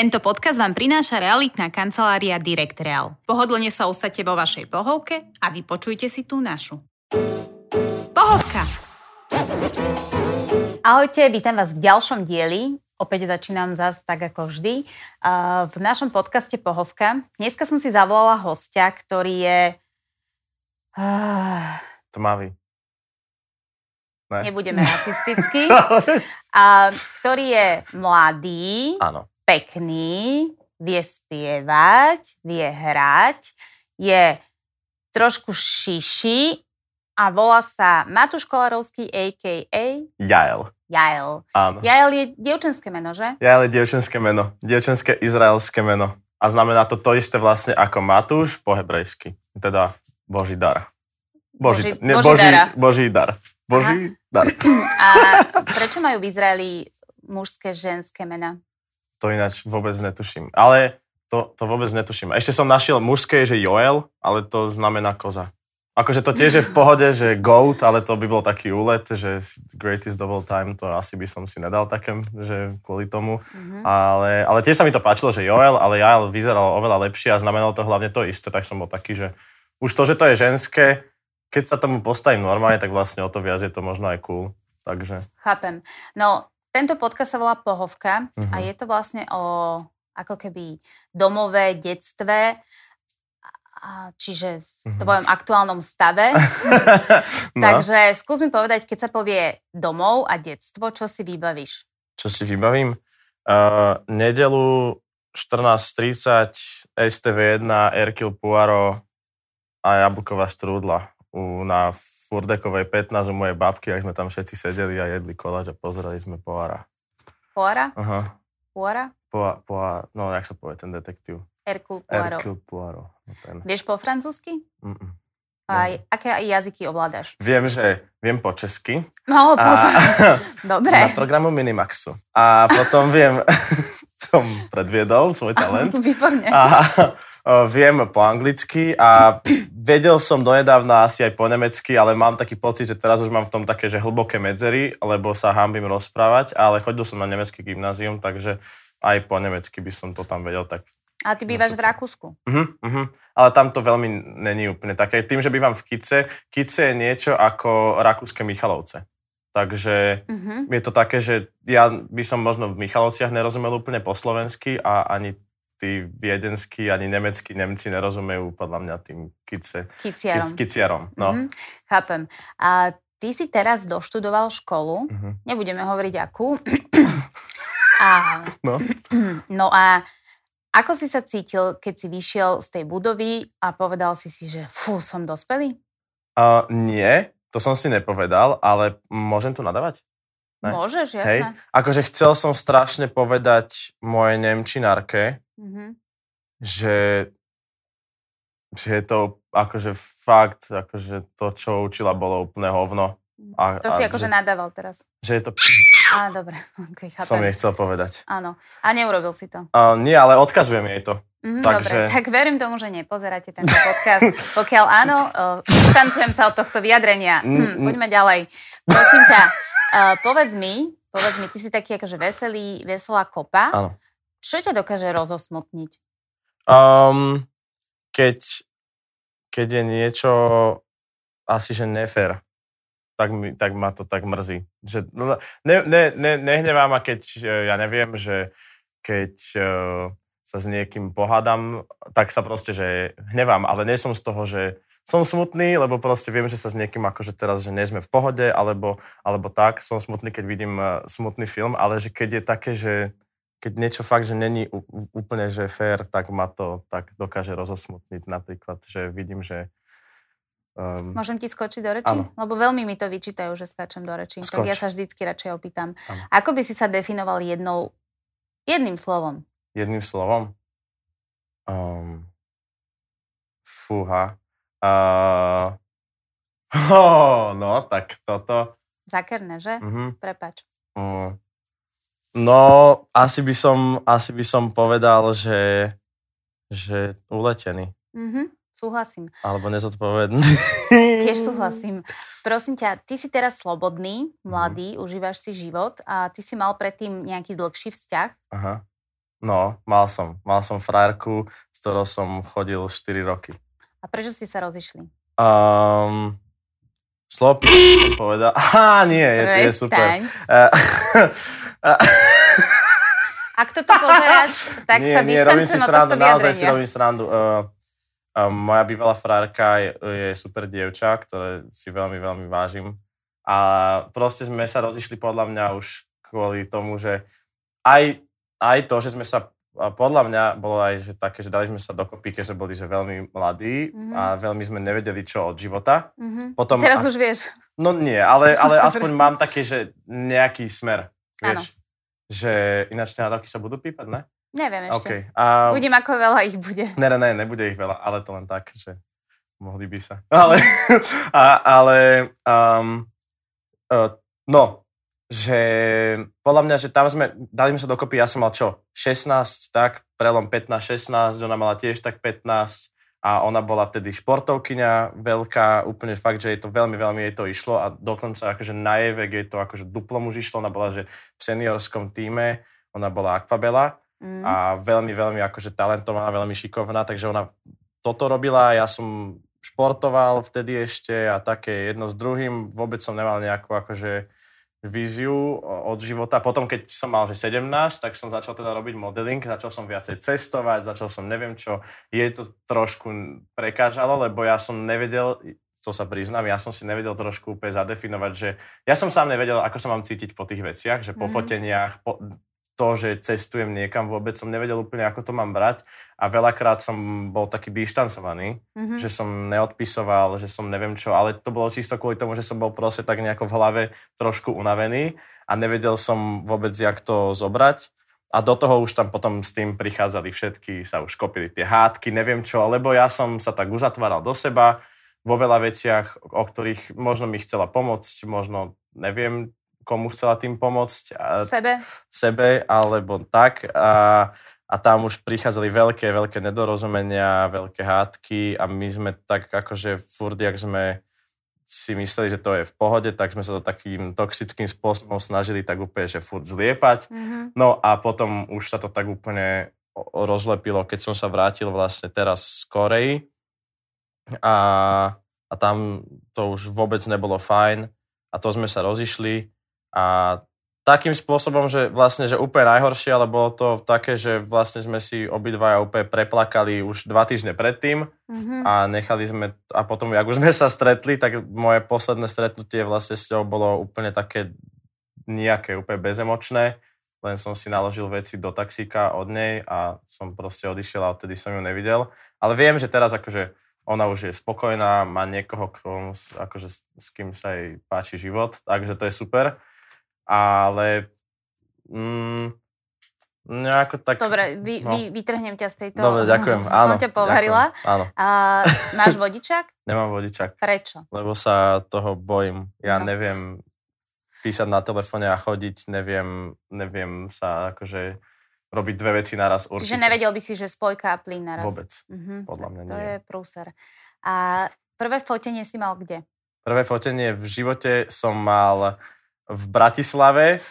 Tento podcast vám prináša realitná kancelária Direct Real. Pohodlne sa usadte vo vašej pohovke a vypočujte si tú našu. Pohovka! Ahojte, vítam vás v ďalšom dieli. Opäť začínam zase tak ako vždy. V našom podcaste Pohovka. Dneska som si zavolala hostia, ktorý je... Tmavý. Ne? Nebudeme rasisticky. a, ktorý je mladý. Áno pekný, vie spievať, vie hrať, je trošku šiši a volá sa Matúš Kolarovský, a.k.a. Jael. Jael. Áno. Jael je dievčenské meno, že? Jael je dievčenské meno. Dievčenské izraelské meno. A znamená to to isté vlastne ako Matúš po hebrejsky. Teda Boží dar. Boží, Boží, ne, Boží, Boží, dar. Boží Aha. dar. A prečo majú v Izraeli mužské, ženské mena? To ináč vôbec netuším. Ale to, to vôbec netuším. Ešte som našiel mužské, že Joel, ale to znamená koza. Akože to tiež je v pohode, že GOAT, ale to by bol taký úlet, že greatest of all time, to asi by som si nedal také, že kvôli tomu. Mm-hmm. Ale, ale tiež sa mi to páčilo, že Joel, ale Joel vyzeral oveľa lepšie a znamenalo to hlavne to isté, tak som bol taký, že už to, že to je ženské, keď sa tomu postavím normálne, tak vlastne o to viac je to možno aj cool. Takže... Chápem. No, tento podcast sa volá Pohovka uh-huh. a mhm. je to vlastne o ako keby domové, detstve, čiže v mhm. tvojom aktuálnom stave. no. Takže skús mi povedať, keď sa povie domov a detstvo, čo si vybavíš? Čo si vybavím? Uh, nedelu 14.30 STV1, Erkil Puaro a Jablková strúdla u, na Furdekovej 15 u mojej babky, ak sme tam všetci sedeli a jedli koláč a pozerali sme Poara. Poara? Aha. Poara? Poa, poa, no, jak sa povie ten detektív? Hercule Poirot. Hercule Poirot. No ten. Vieš po francúzsky? Mm-mm. A aké jazyky ovládaš? Viem, že viem po česky. No, pozor. A, Dobre. Na programu Minimaxu. A potom viem, som predviedol svoj talent. Výborne. A, viem po anglicky a vedel som donedávna asi aj po nemecky, ale mám taký pocit, že teraz už mám v tom také, že hlboké medzery, lebo sa hambím rozprávať, ale chodil som na nemecký gymnázium, takže aj po nemecky by som to tam vedel tak a ty bývaš v Rakúsku. Uh-huh, uh-huh. Ale tam to veľmi není úplne také. Tým, že bývam v Kice, Kice je niečo ako rakúske Michalovce. Takže uh-huh. je to také, že ja by som možno v Michalovciach nerozumel úplne po slovensky a ani tí viedenskí ani nemeckí Nemci nerozumejú podľa mňa tým kice, kiciarom. Kic, kiciarom no. Mm-hmm. Chápem. A ty si teraz doštudoval školu, mm-hmm. nebudeme hovoriť akú. a, no. no a ako si sa cítil, keď si vyšiel z tej budovy a povedal si si, že fú, som dospelý? Uh, nie, to som si nepovedal, ale môžem tu nadávať? Ne? Môžeš, jasné. Hej. Akože chcel som strašne povedať mojej Nemčinárke, mm-hmm. že, že je to akože fakt, akože to, čo učila, bolo úplne hovno. A, to si akože nadával teraz. Že je to... Á, dobre, okay, chápem. Som jej chcel povedať. Áno. A neurobil si to? Uh, nie, ale odkazujem jej to. Mm, Takže... Dobre, tak verím tomu, že nepozeráte tento podcast. Pokiaľ áno, uh, sa od tohto vyjadrenia. Hm, poďme ďalej. Prosím ťa, uh, povedz mi, povedz mi, ty si taký akože veselý, veselá kopa. Áno. Čo ťa dokáže rozosmutniť? Um, keď, keď je niečo asi, že nefér, tak, mi, tak ma to tak mrzí. Že, no, ne, ne, ne, nehnevá ma, keď, ja neviem, že keď uh, sa s niekým pohádam, tak sa proste, že hnevám, ale nie som z toho, že som smutný, lebo proste viem, že sa s niekým akože teraz, že nie sme v pohode, alebo, alebo tak. Som smutný, keď vidím uh, smutný film, ale že keď je také, že keď niečo fakt, že není úplne, že fér, tak ma to tak dokáže rozosmutniť napríklad, že vidím, že Um, Môžem ti skočiť do reči? Áno. Lebo veľmi mi to vyčítajú, že skáčem do reči. Skoč. Tak ja sa vždycky radšej opýtam. Áno. Ako by si sa definoval jednou, jedným slovom? jedným slovom? Um, fúha. Uh, oh, no, tak toto. Zakerné, že? Uh-huh. Prepač. Uh, no, asi by som, asi by som povedal, že, že uletený. Uh-huh. Súhlasím. Alebo nezodpovedný. Tiež súhlasím. Prosím ťa, ty si teraz slobodný, mladý, mm. užívaš si život a ty si mal predtým nejaký dlhší vzťah. Aha. No, mal som. Mal som frajerku, s ktorou som chodil 4 roky. A prečo ste sa rozišli? Um, Slop, som povedal. Á, nie, je, je super. Ak toto pozeráš, tak nie, sa nie, robím si srandu, naozaj si robím srandu. Uh, uh, moja bývalá frárka je, je super dievča, ktoré si veľmi, veľmi vážim. A proste sme sa rozišli podľa mňa už kvôli tomu, že aj, aj to, že sme sa a podľa mňa bolo aj že také, že dali sme sa dokopy, keďže boli že veľmi mladí Mhm. a veľmi sme nevedeli, čo od života. Mhm. Potom, Teraz už vieš. No nie, ale, ale aspoň mám také, že nejaký smer, Vieš. Že ináč tie roky sa budú pípať, ne? Neviem ešte. OK. A, Uvidím, ako veľa ich bude. ne, ne, ne, nebude ich veľa, ale to len tak, že mohli by sa. Ale, a, ale um, uh, no, že podľa mňa, že tam sme, dali sme sa dokopy, ja som mal čo, 16, tak, prelom 15-16, ona mala tiež tak 15 a ona bola vtedy športovkyňa veľká, úplne fakt, že jej to veľmi, veľmi jej to išlo a dokonca akože na jej vek jej to akože duplom už išlo, ona bola, že v seniorskom týme, ona bola akvabela Mm. a veľmi, veľmi akože talentovaná, veľmi šikovná, takže ona toto robila, ja som športoval vtedy ešte a také jedno s druhým, vôbec som nemal nejakú akože víziu od života. Potom, keď som mal že 17, tak som začal teda robiť modeling, začal som viacej cestovať, začal som neviem čo. Jej to trošku prekážalo, lebo ja som nevedel, to sa priznám, ja som si nevedel trošku úplne zadefinovať, že ja som sám nevedel, ako sa mám cítiť po tých veciach, že po Mhm. foteniach, po, to, že cestujem niekam, vôbec som nevedel úplne, ako to mám brať a veľakrát som bol taký dištancovaný, Mhm. že som neodpisoval, že som neviem čo, ale to bolo čisto kvôli tomu, že som bol proste tak nejako v hlave trošku unavený a nevedel som vôbec, jak to zobrať. A do toho už tam potom s tým prichádzali všetky, sa už kopili tie hádky, neviem čo, lebo ja som sa tak uzatváral do seba vo veľa veciach, o ktorých možno mi chcela pomôcť, možno neviem, komu chcela tým pomôcť. A Sebe? sebe, alebo tak. A, a tam už prichádzali veľké, veľké nedorozumenia, veľké hádky a my sme tak akože furt, jak sme si mysleli, že to je v pohode, tak sme sa to takým toxickým spôsobom snažili tak úplne, že furt zliepať. Mhm. No a potom už sa to tak úplne rozlepilo, keď som sa vrátil vlastne teraz z Korei a, a tam to už vôbec nebolo fajn a to sme sa rozišli a takým spôsobom, že vlastne, že úplne najhoršie, ale bolo to také, že vlastne sme si obidvaja úplne preplakali už dva týždne predtým Mhm. a nechali sme, a potom, jak už sme sa stretli, tak moje posledné stretnutie vlastne s ňou bolo úplne také nejaké, úplne bezemočné, len som si naložil veci do taxíka od nej a som proste odišiel a odtedy som ju nevidel. Ale viem, že teraz akože ona už je spokojná, má niekoho, akože, s, s kým sa jej páči život, takže to je super. Ale mm, nejako tak... Dobre, vy, no. vy, vytrhnem ťa z tejto... Dobre, ďakujem. Som Áno, ťa povarila. ďakujem, Áno, A máš vodičák? nemám vodičak. Prečo? lebo sa toho bojím. Ja No. neviem písať na telefóne a chodiť, neviem, neviem sa akože robiť dve veci naraz určite. Čiže nevedel by si, že spojka a plyn naraz. Vôbec, Mhm. podľa mňa To nie. je prúser. A prvé fotenie si mal kde? Prvé fotenie v živote som mal v Bratislave.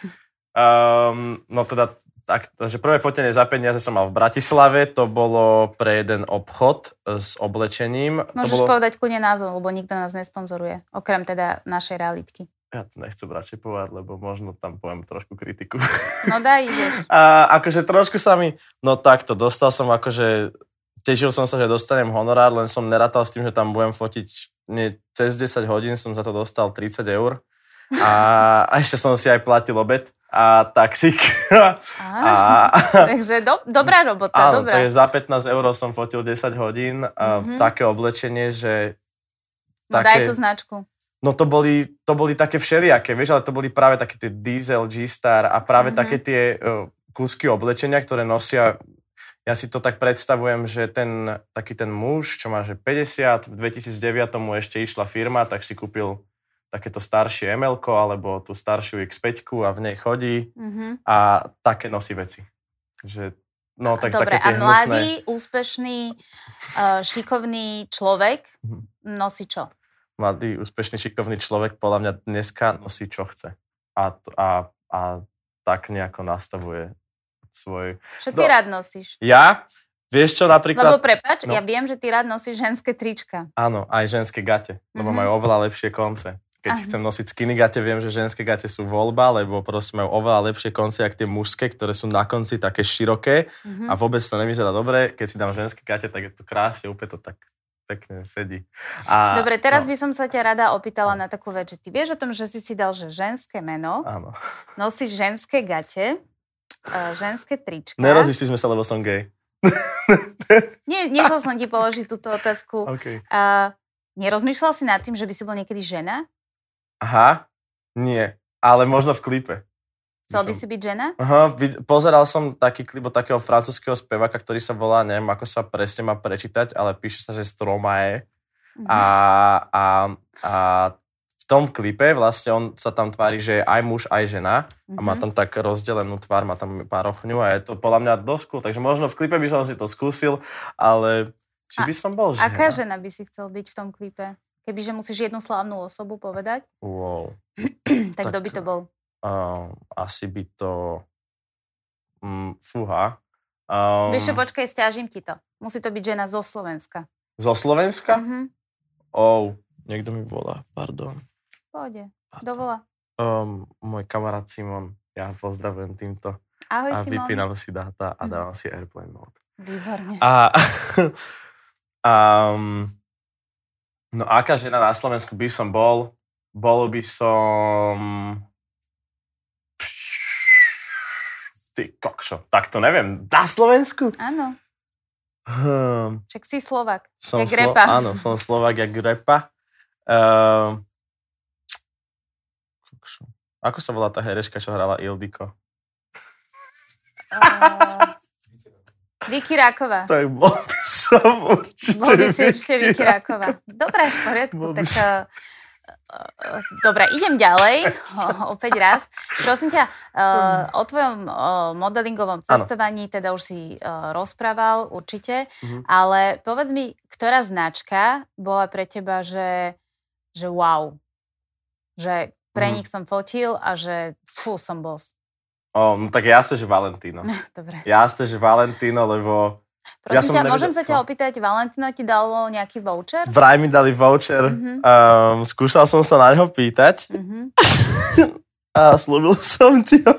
Um, no teda, tak, takže prvé fotenie za peniaze som mal v Bratislave, to bolo pre jeden obchod s oblečením. to Môžeš bolo... povedať kľudne názov, lebo nikto nás nesponzoruje. Okrem teda našej realitky. Ja to nechcem radšej povedať, lebo možno tam poviem trošku kritiku. No daj, ideš. A akože trošku sa mi, no takto, dostal som akože, tešil som sa, že dostanem honorár, len som nerátal s tým, že tam budem fotiť, nie, cez 10 hodín som za to dostal 30 eur. A, a ešte som si aj platil obed a taxík. Á, A, takže do, dobrá robota, áno, dobrá. takže za 15 eur som fotil 10 hodín. A Mhm. Také oblečenie, že... No daj tú značku. No to boli, to boli také všelijaké, vieš, ale to boli práve také tie Diesel, G-Star a práve Mhm. také tie uh, kúsky oblečenia, ktoré nosia, ja si to tak predstavujem, že ten, taký ten muž, čo má že 50, v 2009 mu ešte išla firma, tak si kúpil takéto staršie ml alebo tú staršiu X5 a v nej chodí Mhm. a také nosí veci. Že, no tak Dobre, také a tie hnusné. mladý, úspešný, uh, šikovný človek Mhm. nosí čo? mladý, úspešný, šikovný človek podľa mňa dneska nosí, čo chce. A, a, a tak nejako nastavuje svoj... Čo ty No. rád nosíš? Ja? Vieš čo, napríklad... Lebo prepač, no. ja viem, že ty rád nosíš ženské trička. Áno, aj ženské gate, lebo Mhm. majú oveľa lepšie konce. Keď Aha. chcem nosiť skinny gate, viem, že ženské gate sú voľba, lebo proste majú oveľa lepšie konce, ako tie mužské, ktoré sú na konci také široké Mhm. a vôbec to nevyzerá dobre. Keď si dám ženské gate, tak je to krásne, úplne to tak pekne sedí. A, Dobre, teraz no, by som sa ťa rada opýtala na takú vec, že ty vieš o tom, že si si dal, že ženské meno, Áno. nosíš ženské gate, uh, ženské trička. Nerozišli sme sa, lebo som gay. Nie, nechcel som ti položiť túto otázku. OK. Uh, nerozmýšľal si nad tým, že by si bol niekedy žena? Aha, nie. Ale možno v klipe. Chcel by si byť žena? Aha, pozeral som taký klip od takého francúzského speváka, ktorý sa volá, neviem ako sa presne má prečítať, ale píše sa, že Stromae. Mhm. A, a, a v tom klipe vlastne on sa tam tvári, že je aj muž, aj žena a má Mhm. tam tak rozdelenú tvár, má tam pár ochňu a je to podľa mňa cool, takže možno v klipe by som si to skúsil, ale či by som bol žena? Aká žena by si chcel byť v tom klipe? Kebyže musíš jednu slávnu osobu povedať, Wow. tak, Tak- kto by to bol? Uh, asi by to... Mm, fúha. Um, Vieš čo, počkaj, stiažím ti to. Musí to byť žena zo Slovenska. zo Slovenska? Mhm. Oh, niekto mi volá, pardon. Pôjde, dovolá. Um, môj kamarát Simon, ja pozdravujem týmto. Ahoj, a Simon. vypínam si dáta a Mhm. dávam si airplane mode. Výborne. A, um, no aká žena na Slovensku by som bol? Bol by som... Ty kokšo, tak to neviem. Na Slovensku? Áno, Hm, však si Slovak. som Jak repa. Áno, som Slovak jak repa. Kokšo. Ako sa volá tá hereška, čo hrala Ildiko? Uh, Vicky Ráková. Tak bol by som určite Bol by si určite Vicky Ráková. Dobre, v poriadku. Bol Tak, som. uh, uh, dobre, idem ďalej. O, opäť raz. Prosím ťa, uh, o tvojom modelingovom cestovaní teda už si rozprával určite, Mhm. ale povedz mi, ktorá značka bola pre teba, že, že wow, že pre Mhm. nich som fotil a že fú, som boss. O, no tak jasne, že Valentino. Dobre. Jasne, že Valentino, lebo Prosím Ja som ťa, nevedel- môžem sa ťa no. opýtať, Valentino ti dalo nejaký voucher? vraj mi dali voucher. Mhm. Um, skúšal som sa na neho pýtať Mhm. a slúbil som ti ho.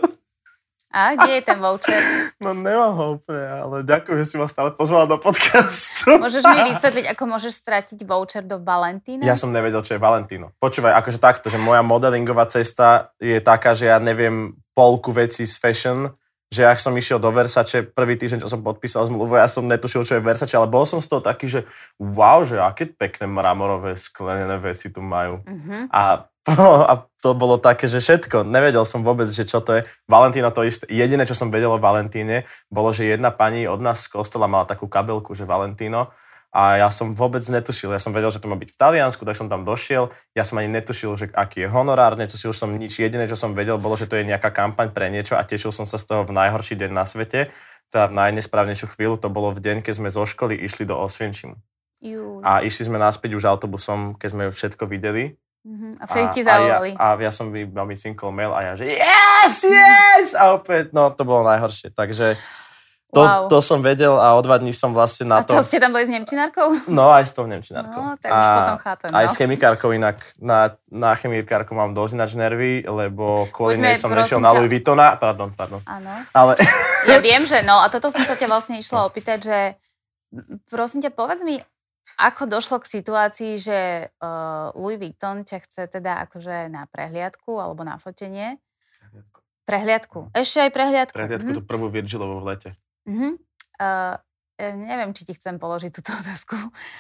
A kde je ten voucher? No nemám ho úplne, ale ďakujem, že si ma stále pozvala do podcastu. Môžeš mi vysvetliť, ako môžeš stratiť voucher do Valentína? Ja som nevedel, čo je Valentino. Počúvaj, akože takto, že moja modelingová cesta je taká, že ja neviem polku veci z fashion, že ak som išiel do Versace, prvý týždeň, čo som podpísal zmluvu, ja som netušil, čo je Versace, ale bol som z toho taký, že wow, že aké pekné mramorové sklenené veci tu majú. Mhm. A, a to bolo také, že všetko. Nevedel som vôbec, že čo to je. Valentína to isté. Jediné, čo som vedel o Valentíne, bolo, že jedna pani od nás z kostola mala takú kabelku, že Valentíno. A ja som vôbec netušil. Ja som vedel, že to má byť v Taliansku, tak som tam došiel. Ja som ani netušil, že aký je honorár, netušil som nič. Jediné, čo som vedel, bolo, že to je nejaká kampaň pre niečo a tešil som sa z toho v najhorší deň na svete. Tá najnesprávnejšiu chvíľu to bolo v deň, keď sme zo školy išli do Osvienčimu. Jú. A išli sme naspäť už autobusom, keď sme všetko videli. Mhm. A vtedy ti a, ja, zavolali. a ja som mi mi cinkol mail a ja, že yes, yes! A opäť, no to bolo najhoršie. Takže to, Wow. to som vedel a o dva dní som vlastne A na to to... ste tam boli s Nemčinárkou? No aj s tou Nemčinárkou. No, tak už potom chápem. Aj no. s chemikárkou inak. Na, na chemikárku mám dosť ináč nervy, lebo kvôli nej som nešiel na ťa. Louis Vuittona. Pardon, pardon. Áno. Ale Ja viem, že no, a toto som sa ťa vlastne išla opýtať, že prosím ťa, povedz mi, ako došlo k situácii, že uh, Louis Vuitton ťa chce teda akože na prehliadku alebo na fotenie? Prehliadku. Ešte aj prehliadku. prehliadku Mhm. tú prvú Virgilovú v lete. Mhm. Uh, neviem, či ti chcem položiť túto otázku.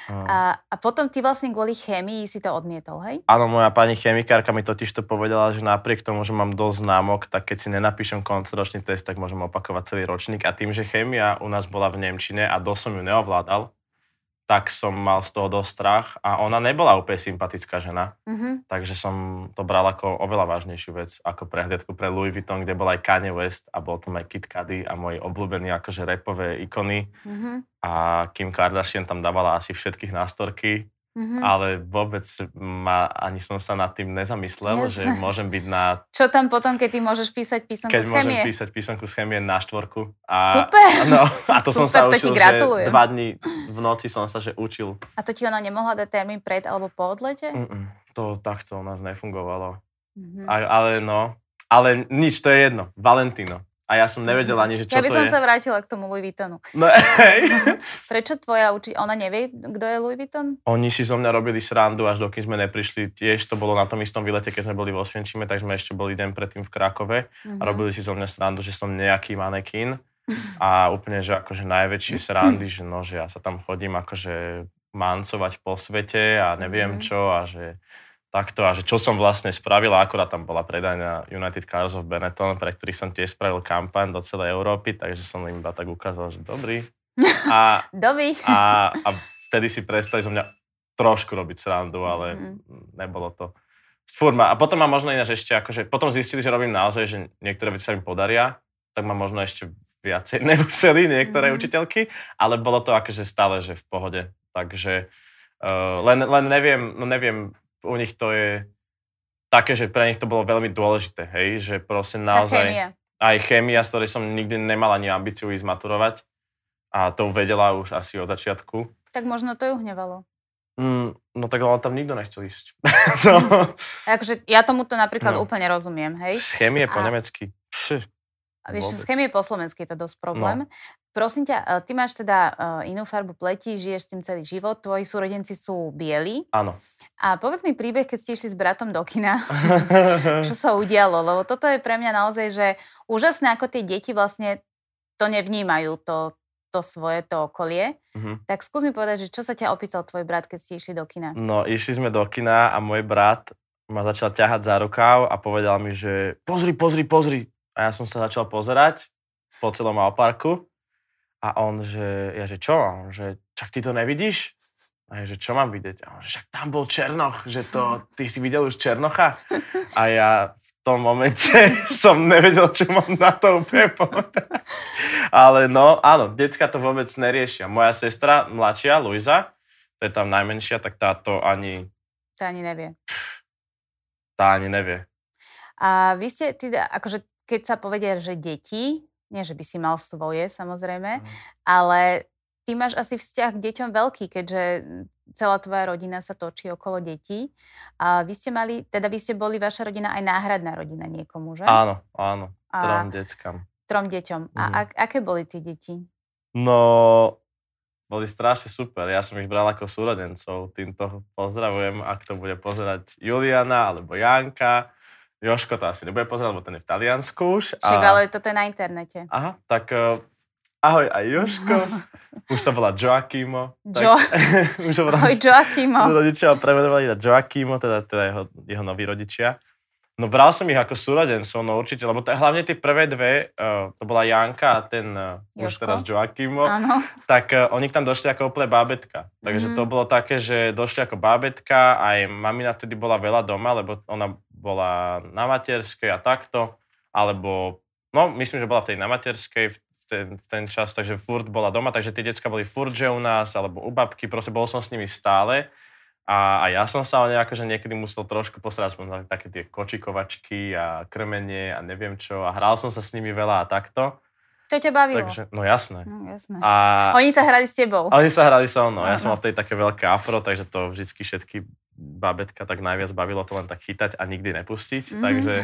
Mm. A, a potom ty vlastne kvôli chémii si to odmietol, hej? Áno, moja pani chemikárka mi totiž to povedala, že napriek tomu, že mám dosť známok, tak keď si nenapíšem koncoročný test, tak môžem opakovať celý ročník. A tým, že chémia u nás bola v Nemčine a dosť som ju neovládal, tak som mal z toho dosť strach a ona nebola úplne sympatická žena, Mhm. takže som to bral ako oveľa vážnejšiu vec, ako prehliadku pre Louis Vuitton, kde bol aj Kanye West a bol tam aj Kid Cudi a moji obľúbení akože repové ikony Mhm. a Kim Kardashian tam dávala asi všetkých na storky Mm-hmm. Ale vôbec ma, ani som sa nad tým nezamyslel, yes. že môžem byť na... Čo tam potom, keď ty môžeš písať písomku keď chémie? Môžem písať písomku z chémie na štvorku. A, Super! No, a to Super, som sa to učil, že dva dní v noci som sa že učil. A to ti ona nemohla dať termín pred alebo po odlete? Mm-mm, to takto u nás nefungovalo. Mm-hmm. A, ale no, ale nič, to je jedno. Valentino. A ja som nevedel ani, že čo ja by to som je. sa vrátila k tomu Louis Vuittonu. No, hej. Prečo tvoja uči... Ona nevie, kto je Louis Vuitton? Oni si zo mňa robili srandu, až dokým sme neprišli. Tiež to bolo na tom istom výlete, keď sme boli vo Osvienčime, tak sme ešte boli deň predtým v Krakove. Mm-hmm. A robili si zo mňa srandu, že som nejaký manekín. A úplne, že akože najväčšie srandy, že no, že ja sa tam chodím akože mancovať po svete a neviem mm-hmm. čo a že takto a že čo som vlastne spravila, akorát tam bola predajňa United Cars of Benetton, pre ktorých som tiež spravil kampaň do celej Európy, takže som im iba tak ukázal, že dobrý. A, dobrý. A, a vtedy si prestali zo mňa trošku robiť srandu, ale mm. nebolo to. Furma. A potom ma možno ináč ešte, akože, potom zistili, že robím naozaj, že niektoré veci sa mi podaria, tak ma možno ešte viacej nemuseli niektoré mm. učiteľky, ale bolo to akože stále, že v pohode. Takže uh, len, len neviem, no neviem, u nich to je také, že pre nich to bolo veľmi dôležité, hej, že proste naozaj... chémia. Aj chémia, z ktorej som nikdy nemal ani ambíciu ísť maturovať a to vedela už asi od začiatku. Tak možno to ju hnevalo. Mm, no tak ale tam nikto nechcel ísť. no. Takže ja tomuto napríklad no. úplne rozumiem, hej. Chémie po a... nemecky. Pš, a vieš, z chémie po slovensky je to dosť problém. No. Prosím ťa, e, ty máš teda e, inú farbu pleti, žiješ s tým celý život, tvoji súrodenci sú bieli. Áno. A povedz mi príbeh, keď ste išli s bratom do kina. čo sa udialo? Lebo toto je pre mňa naozaj, že úžasné, ako tie deti vlastne to nevnímajú, to, to svoje, to okolie. Uh-huh. Tak skús mi povedať, že čo sa ťa opýtal tvoj brat, keď ste išli do kina? No, išli sme do kina a môj brat ma začal ťahať za rukáv a povedal mi, že pozri, pozri, pozri. A ja som sa začal pozerať po celom Alparku a on, že, ja, že čo? A on, že čak ty to nevidíš? A ja, že čo mám vidieť? A on, že však tam bol Černoch, že to, ty si videl už Černocha? A ja v tom momente som nevedel, čo mám na to úplne povedať. Ale no, áno, decka to vôbec neriešia. Moja sestra, mladšia, Luisa, to je tam najmenšia, tak táto ani... Tá ani nevie. Tá ani nevie. A vy ste, teda, akože keď sa povedia, že deti, nie že by si mal svoje samozrejme, mm. ale ty máš asi vzťah k deťom veľký, keďže celá tvoja rodina sa točí okolo detí. A vy ste mali, teda vy ste boli vaša rodina aj náhradná rodina niekomu, že? Áno, áno. Trom deckám. Trom deťom. Mm. A ak, aké boli tie deti? No, boli strašne super. Ja som ich bral ako súrodencov. Týmto pozdravujem, ak to bude pozerať Juliana alebo Janka. Joško to asi nebude pozerať, lebo ten je v Taliansku už. Však, ale toto je na internete. Aha, tak uh, Ahoj aj Joško. Už sa volá Joakimo. Jo. už ho Ahoj Joakimo. Rodičia ho premenovali na Joakimo, teda, teda jeho, jeho noví rodičia. No bral som ich ako súrodencov, no určite, lebo t- hlavne tie prvé dve, uh, to bola Janka a ten uh, už teraz Joakimo, Áno. tak uh, oni tam došli ako úplne bábetka. Takže mm. to bolo také, že došli ako bábetka, aj mamina vtedy bola veľa doma, lebo ona bola na materskej a takto, alebo, no myslím, že bola vtedy na materskej, v ten, v ten čas, takže furt bola doma, takže tie decka boli furt, že u nás, alebo u babky, proste bol som s nimi stále. A, a ja som sa o ne akože niekedy musel trošku posrať, na také tie kočikovačky a krmenie a neviem čo. A hral som sa s nimi veľa a takto. To ťa bavilo? Takže, no jasné. No, jasné. A, oni sa hrali s tebou? Oni sa hrali so mnou. Ja som mal vtedy také veľké afro, takže to vždycky všetky babetka tak najviac bavilo to len tak chytať a nikdy nepustiť. Mm, takže,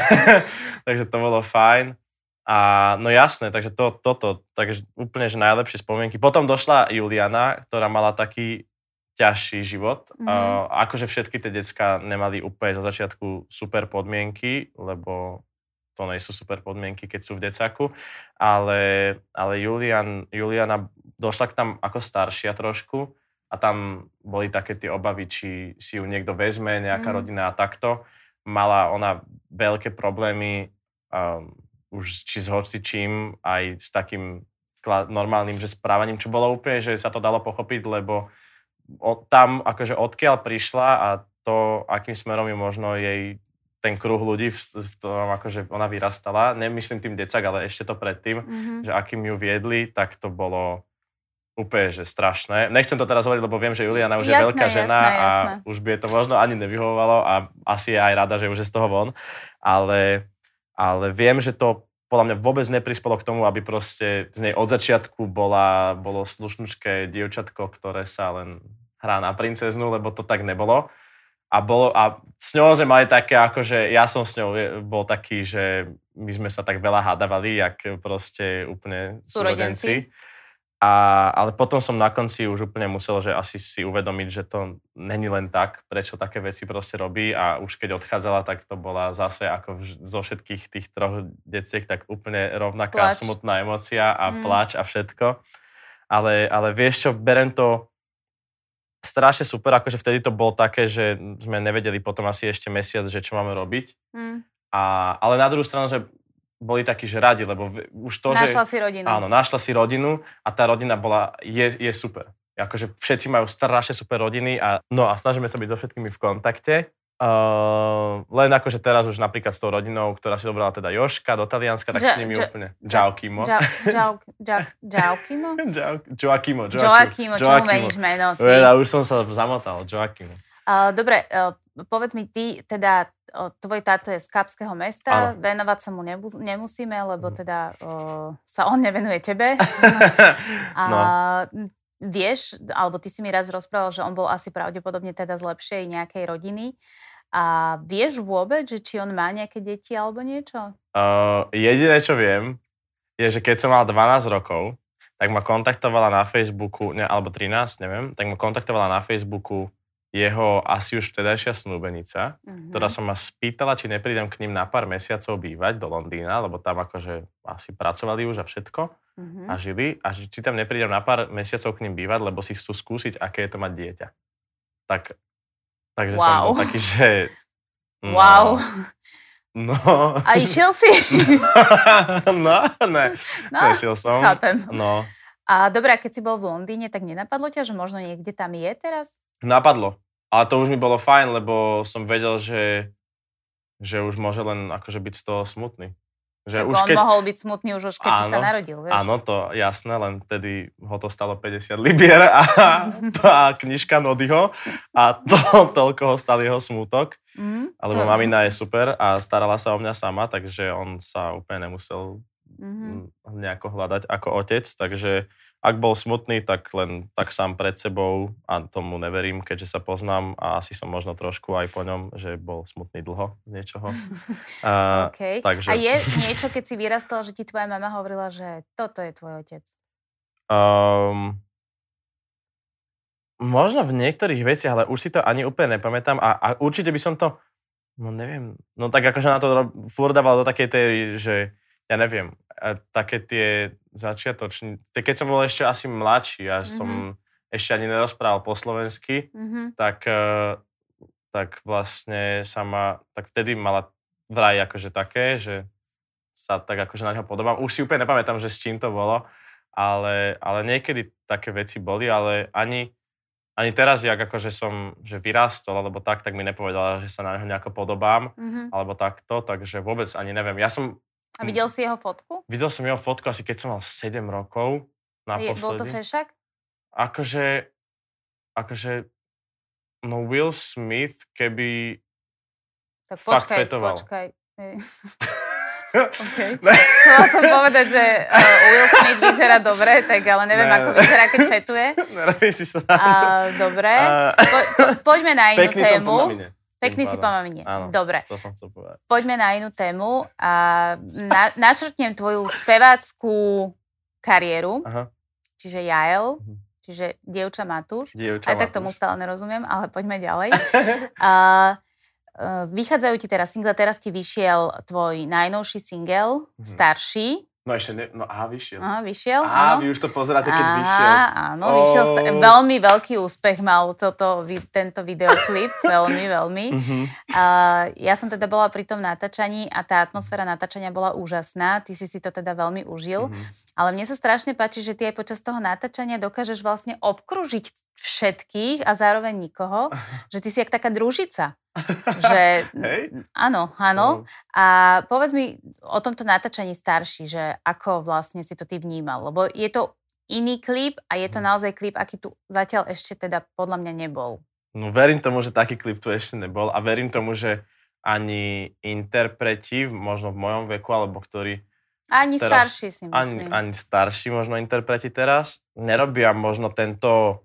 takže to bolo fajn. A no jasné, takže to, toto, takže úplne, že najlepšie spomienky. Potom došla Juliana, ktorá mala taký ťažší život. Mm-hmm. Uh, akože všetky tie decka nemali úplne zo začiatku super podmienky, lebo to nie sú super podmienky, keď sú v decaku, ale, ale Julian, Juliana došla k tam ako staršia trošku a tam boli také tie obavy, či si ju niekto vezme, nejaká mm. rodina a takto. Mala ona veľké problémy um, už či s hocičím, aj s takým normálnym že správaním, čo bolo úplne, že sa to dalo pochopiť, lebo od, tam akože odkiaľ prišla a to, akým smerom je možno jej ten kruh ľudí, v, v tom akože ona vyrastala, nemyslím tým decak, ale ešte to predtým, mm-hmm. že akým ju viedli, tak to bolo úplne, že strašné. Nechcem to teraz hovoriť, lebo viem, že Juliana už Jasné, je veľká žena jasné, a jasné. už by jej to možno ani nevyhovovalo a asi je aj rada, že už je z toho von. Ale, ale viem, že to podľa mňa vôbec neprispelo k tomu, aby proste z nej od začiatku bola, bolo slušnučké dievčatko, ktoré sa len hrá na princeznu, lebo to tak nebolo. A, bolo, a s ňou sme mali také, akože ja som s ňou je- bol taký, že my sme sa tak veľa hádavali, jak proste úplne Súrodenci. súrodenci. A, ale potom som na konci už úplne musel, že asi si uvedomiť, že to není len tak, prečo také veci proste robí a už keď odchádzala, tak to bola zase ako vž- zo všetkých tých troch deciek tak úplne rovnaká Plač. smutná emocia a Mm. plač a všetko. Ale, ale vieš čo, berem to strašne super, akože vtedy to bolo také, že sme nevedeli potom asi ešte mesiac, že čo máme robiť. Hm. A, ale na druhú stranu, že boli takí, že radi, lebo už to, Našla že... si rodinu. Áno, našla si rodinu a tá rodina bola, je, je super. Akože všetci majú strašne super rodiny a no a snažíme sa byť so všetkými v kontakte. Uh, len akože teraz už napríklad s tou rodinou, ktorá si dobrala teda Joška do Talianska, tak Ja- s nimi ja- úplne... Giaukimo. Džau- džau- džau- Džaukimo? Giau- Joakimo. Joakimo, čo umeníš meno? ty? Ja už som sa zamotal, Joakimo. Uh, dobre, uh, povedz mi ty, teda tvoj táto je z Kapského mesta, Áno. venovať sa mu nebu- nemusíme, lebo Mhm. teda uh, sa on nevenuje tebe. A no. vieš, alebo ty si mi raz rozprával, že on bol asi pravdepodobne teda z lepšej nejakej rodiny. A vieš vôbec, že či on má nejaké deti alebo niečo? Uh, jediné, čo viem, je, že keď som mal 12 rokov, tak ma kontaktovala na Facebooku, ne, alebo 13, neviem, tak ma kontaktovala na Facebooku jeho asi už vtedajšia snúbenica, Mhm. ktorá sa ma spýtala, či neprídem k ním na pár mesiacov bývať do Londýna, lebo tam akože asi pracovali už a všetko Mhm. a žili, a či tam neprídem na pár mesiacov k ním bývať, lebo si chcú skúsiť, aké je to mať dieťa. Tak, takže som Wow. bol taký, že... No, Wow. No. A išiel si? no, ne. No, Nešiel som. chápem. No. A dobré, keď si bol v Londýne, tak nenapadlo ťa, že možno niekde tam je teraz? Napadlo. Ale to už mi bolo fajn, lebo som vedel, že, že už môže len akože byť z toho smutný. Že Tak už on keď... mohol byť smutný už, už keď si sa Áno, narodil, vieš? Áno, to jasné, len vtedy ho to stalo 50 libier a, a knižka Nodyho a to, toľko ho stal jeho smútok. Mhm. Alebo mamina je super a starala sa o mňa sama, takže on sa úplne nemusel Mhm. mm, nejako hľadať ako otec, takže ak bol smutný, tak len tak sám pred sebou a tomu neverím, keďže sa poznám a asi som možno trošku aj po ňom, že bol smutný dlho z niečoho. A, Okay. takže- A je niečo, keď si vyrastal, že ti tvoja mama hovorila, že toto je tvoj otec? um, možno v niektorých veciach, ale už si to ani úplne nepamätám a, a určite by som to, no neviem, no tak akože na to furt dával do takej tej, že ja neviem, a také tie začiatočné, keď som bol ešte asi mladší a som ešte ani nerozprával po slovensky, Mhm. tak, eh, tak vlastne sa ma, tak vtedy mala vraj akože také, že sa tak akože na ňo podobám. Už si úplne nepamätám, že s čím to bolo, ale, ale niekedy také veci boli, ale ani, ani teraz, jak akože som že vyrástol, alebo tak, tak mi nepovedala, že sa na neho nejako podobám, Mhm. alebo takto, takže vôbec ani neviem. Ja som, A videl si jeho fotku? videl som jeho fotku asi keď som mal 7 rokov, Je, bol to naposledy. fešak? Akože, akože, no Will Smith, keby... Tak Fakt počkaj, fetoval. počkaj. Okay. Chcela som povedať, že uh, Will Smith vyzerá dobre, tak ale neviem, Ne. ako vyzerá, keď fetuje. Nerobíš si sa A, dobre. A- Po, po, poďme na inú Pekný som tému. mamine. Pekný si. Áno. Dobre. To som chcel povedať. Poďme na inú tému a na, načrtnem tvoju speváckú kariéru, Aha, čiže Jael, Mhm. čiže dievča Matúš. dievča Aj tak tomu stále nerozumiem, ale poďme ďalej. A, e, vychádzajú ti teraz single, teraz ti vyšiel tvoj najnovší single, Mhm. starší. No ešte ne, no aha, vyšiel. Aha, vyšiel. Á, áno. vy už to pozeráte, keď Á, vyšiel. Áno, vyšiel. Oh. Veľmi veľký úspech mal toto, tento videoklip. veľmi, veľmi. A ja som teda bola pri tom natáčaní a tá atmosféra natáčania bola úžasná. Ty si si to teda veľmi užil. Mhm. Ale mne sa strašne páči, že ty aj počas toho natáčania dokážeš vlastne obkružiť všetkých a zároveň nikoho. Že ty si jak taká družica. Že, Hej? áno, áno. No. A povedz mi o tomto natáčaní starší, že ako vlastne si to ty vnímal. Lebo je to iný klip a je to Mhm. naozaj klip, aký tu zatiaľ ešte teda podľa mňa nebol. No verím tomu, že taký klip tu ešte nebol a verím tomu, že ani interpreti, možno v mojom veku, alebo ktorí Ani Teraz starší si ani, myslím. ani starší možno interpreti teraz nerobia možno tento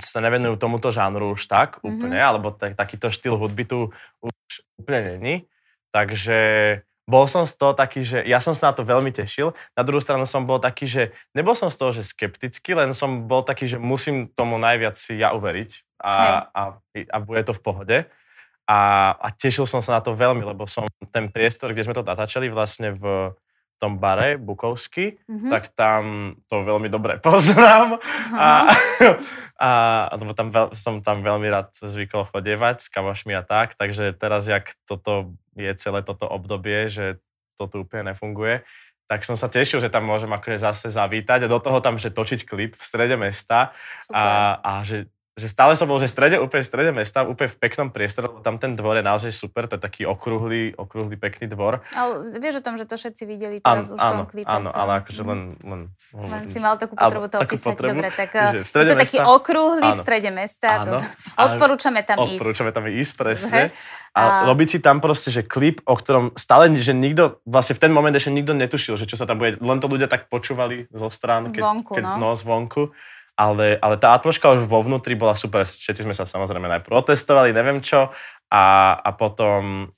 sa nevenujú tomuto žánru už tak Mhm. úplne, alebo tak, takýto štýl hudby tu už úplne není. Takže bol som z toho taký, že ja som sa na to veľmi tešil. Na druhú stranu som bol taký, že nebol som z toho, že skeptický, len som bol taký, že musím tomu najviac si ja uveriť a, a, a bude to v pohode. A, a tešil som sa na to veľmi, lebo som ten priestor, kde sme to natáčali vlastne v tom bare Bukovsky, Mhm. tak tam to veľmi dobre poznám. A, a, a lebo tam veľ, som tam veľmi rád zvykol chodievať s kamošmi a tak, takže teraz, jak toto je celé toto obdobie, že to tu úplne nefunguje, tak som sa tešil, že tam môžem akože zase zavítať a do toho tam, že točiť klip v strede mesta Super. a, a že, že stále som bol, že v strede, úplne v strede mesta, úplne v peknom priestore, lebo tam ten dvor je naozaj super, to je taký okrúhly, okrúhly pekný dvor. Ale vieš o tom, že to všetci videli Áno, teraz už v tom áno, klipe. áno, ale akože len... len, Len si mal takú Áno, potrebu to takú opísať. potrebu, Dobre, tak v je to taký mesta- okrúhly v Áno. strede mesta. Áno. To, odporúčame tam ísť. Odporúčame tam ísť, presne. Dobre. A, A- robiť si tam proste, že klip, o ktorom stále, že nikto, vlastne v ten moment ešte nikto netušil, že čo sa tam bude, len to ľudia tak počúvali zo strán, keď, Zvonku, keď, no. no, zvonku. Ale, ale tá atmosféra už vo vnútri bola super. Všetci sme sa samozrejme najprv protestovali, neviem čo. A, a potom,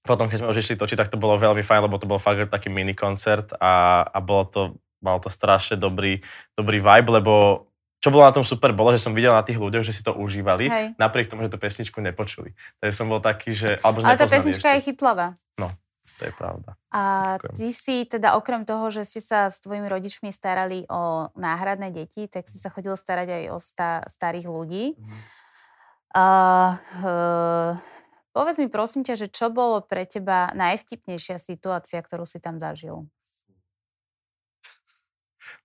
potom, keď sme už išli točiť, tak to bolo veľmi fajn, lebo to bol fakt taký mini koncert a, a bolo to, malo to strašne dobrý, dobrý vibe, lebo čo bolo na tom super, bolo, že som videl na tých ľuďoch, že si to užívali, Hej. napriek tomu, že tú pesničku nepočuli. Takže som bol taký, že... Alebo že Ale tá pesnička ešte. je chytlavá. To je pravda. A Ďakujem. ty si teda okrem toho, že ste sa s tvojimi rodičmi starali o náhradné deti, tak si sa chodil starať aj o sta- starých ľudí. A, uh, povedz mi prosím ťa, že čo bolo pre teba najvtipnejšia situácia, ktorú si tam zažil?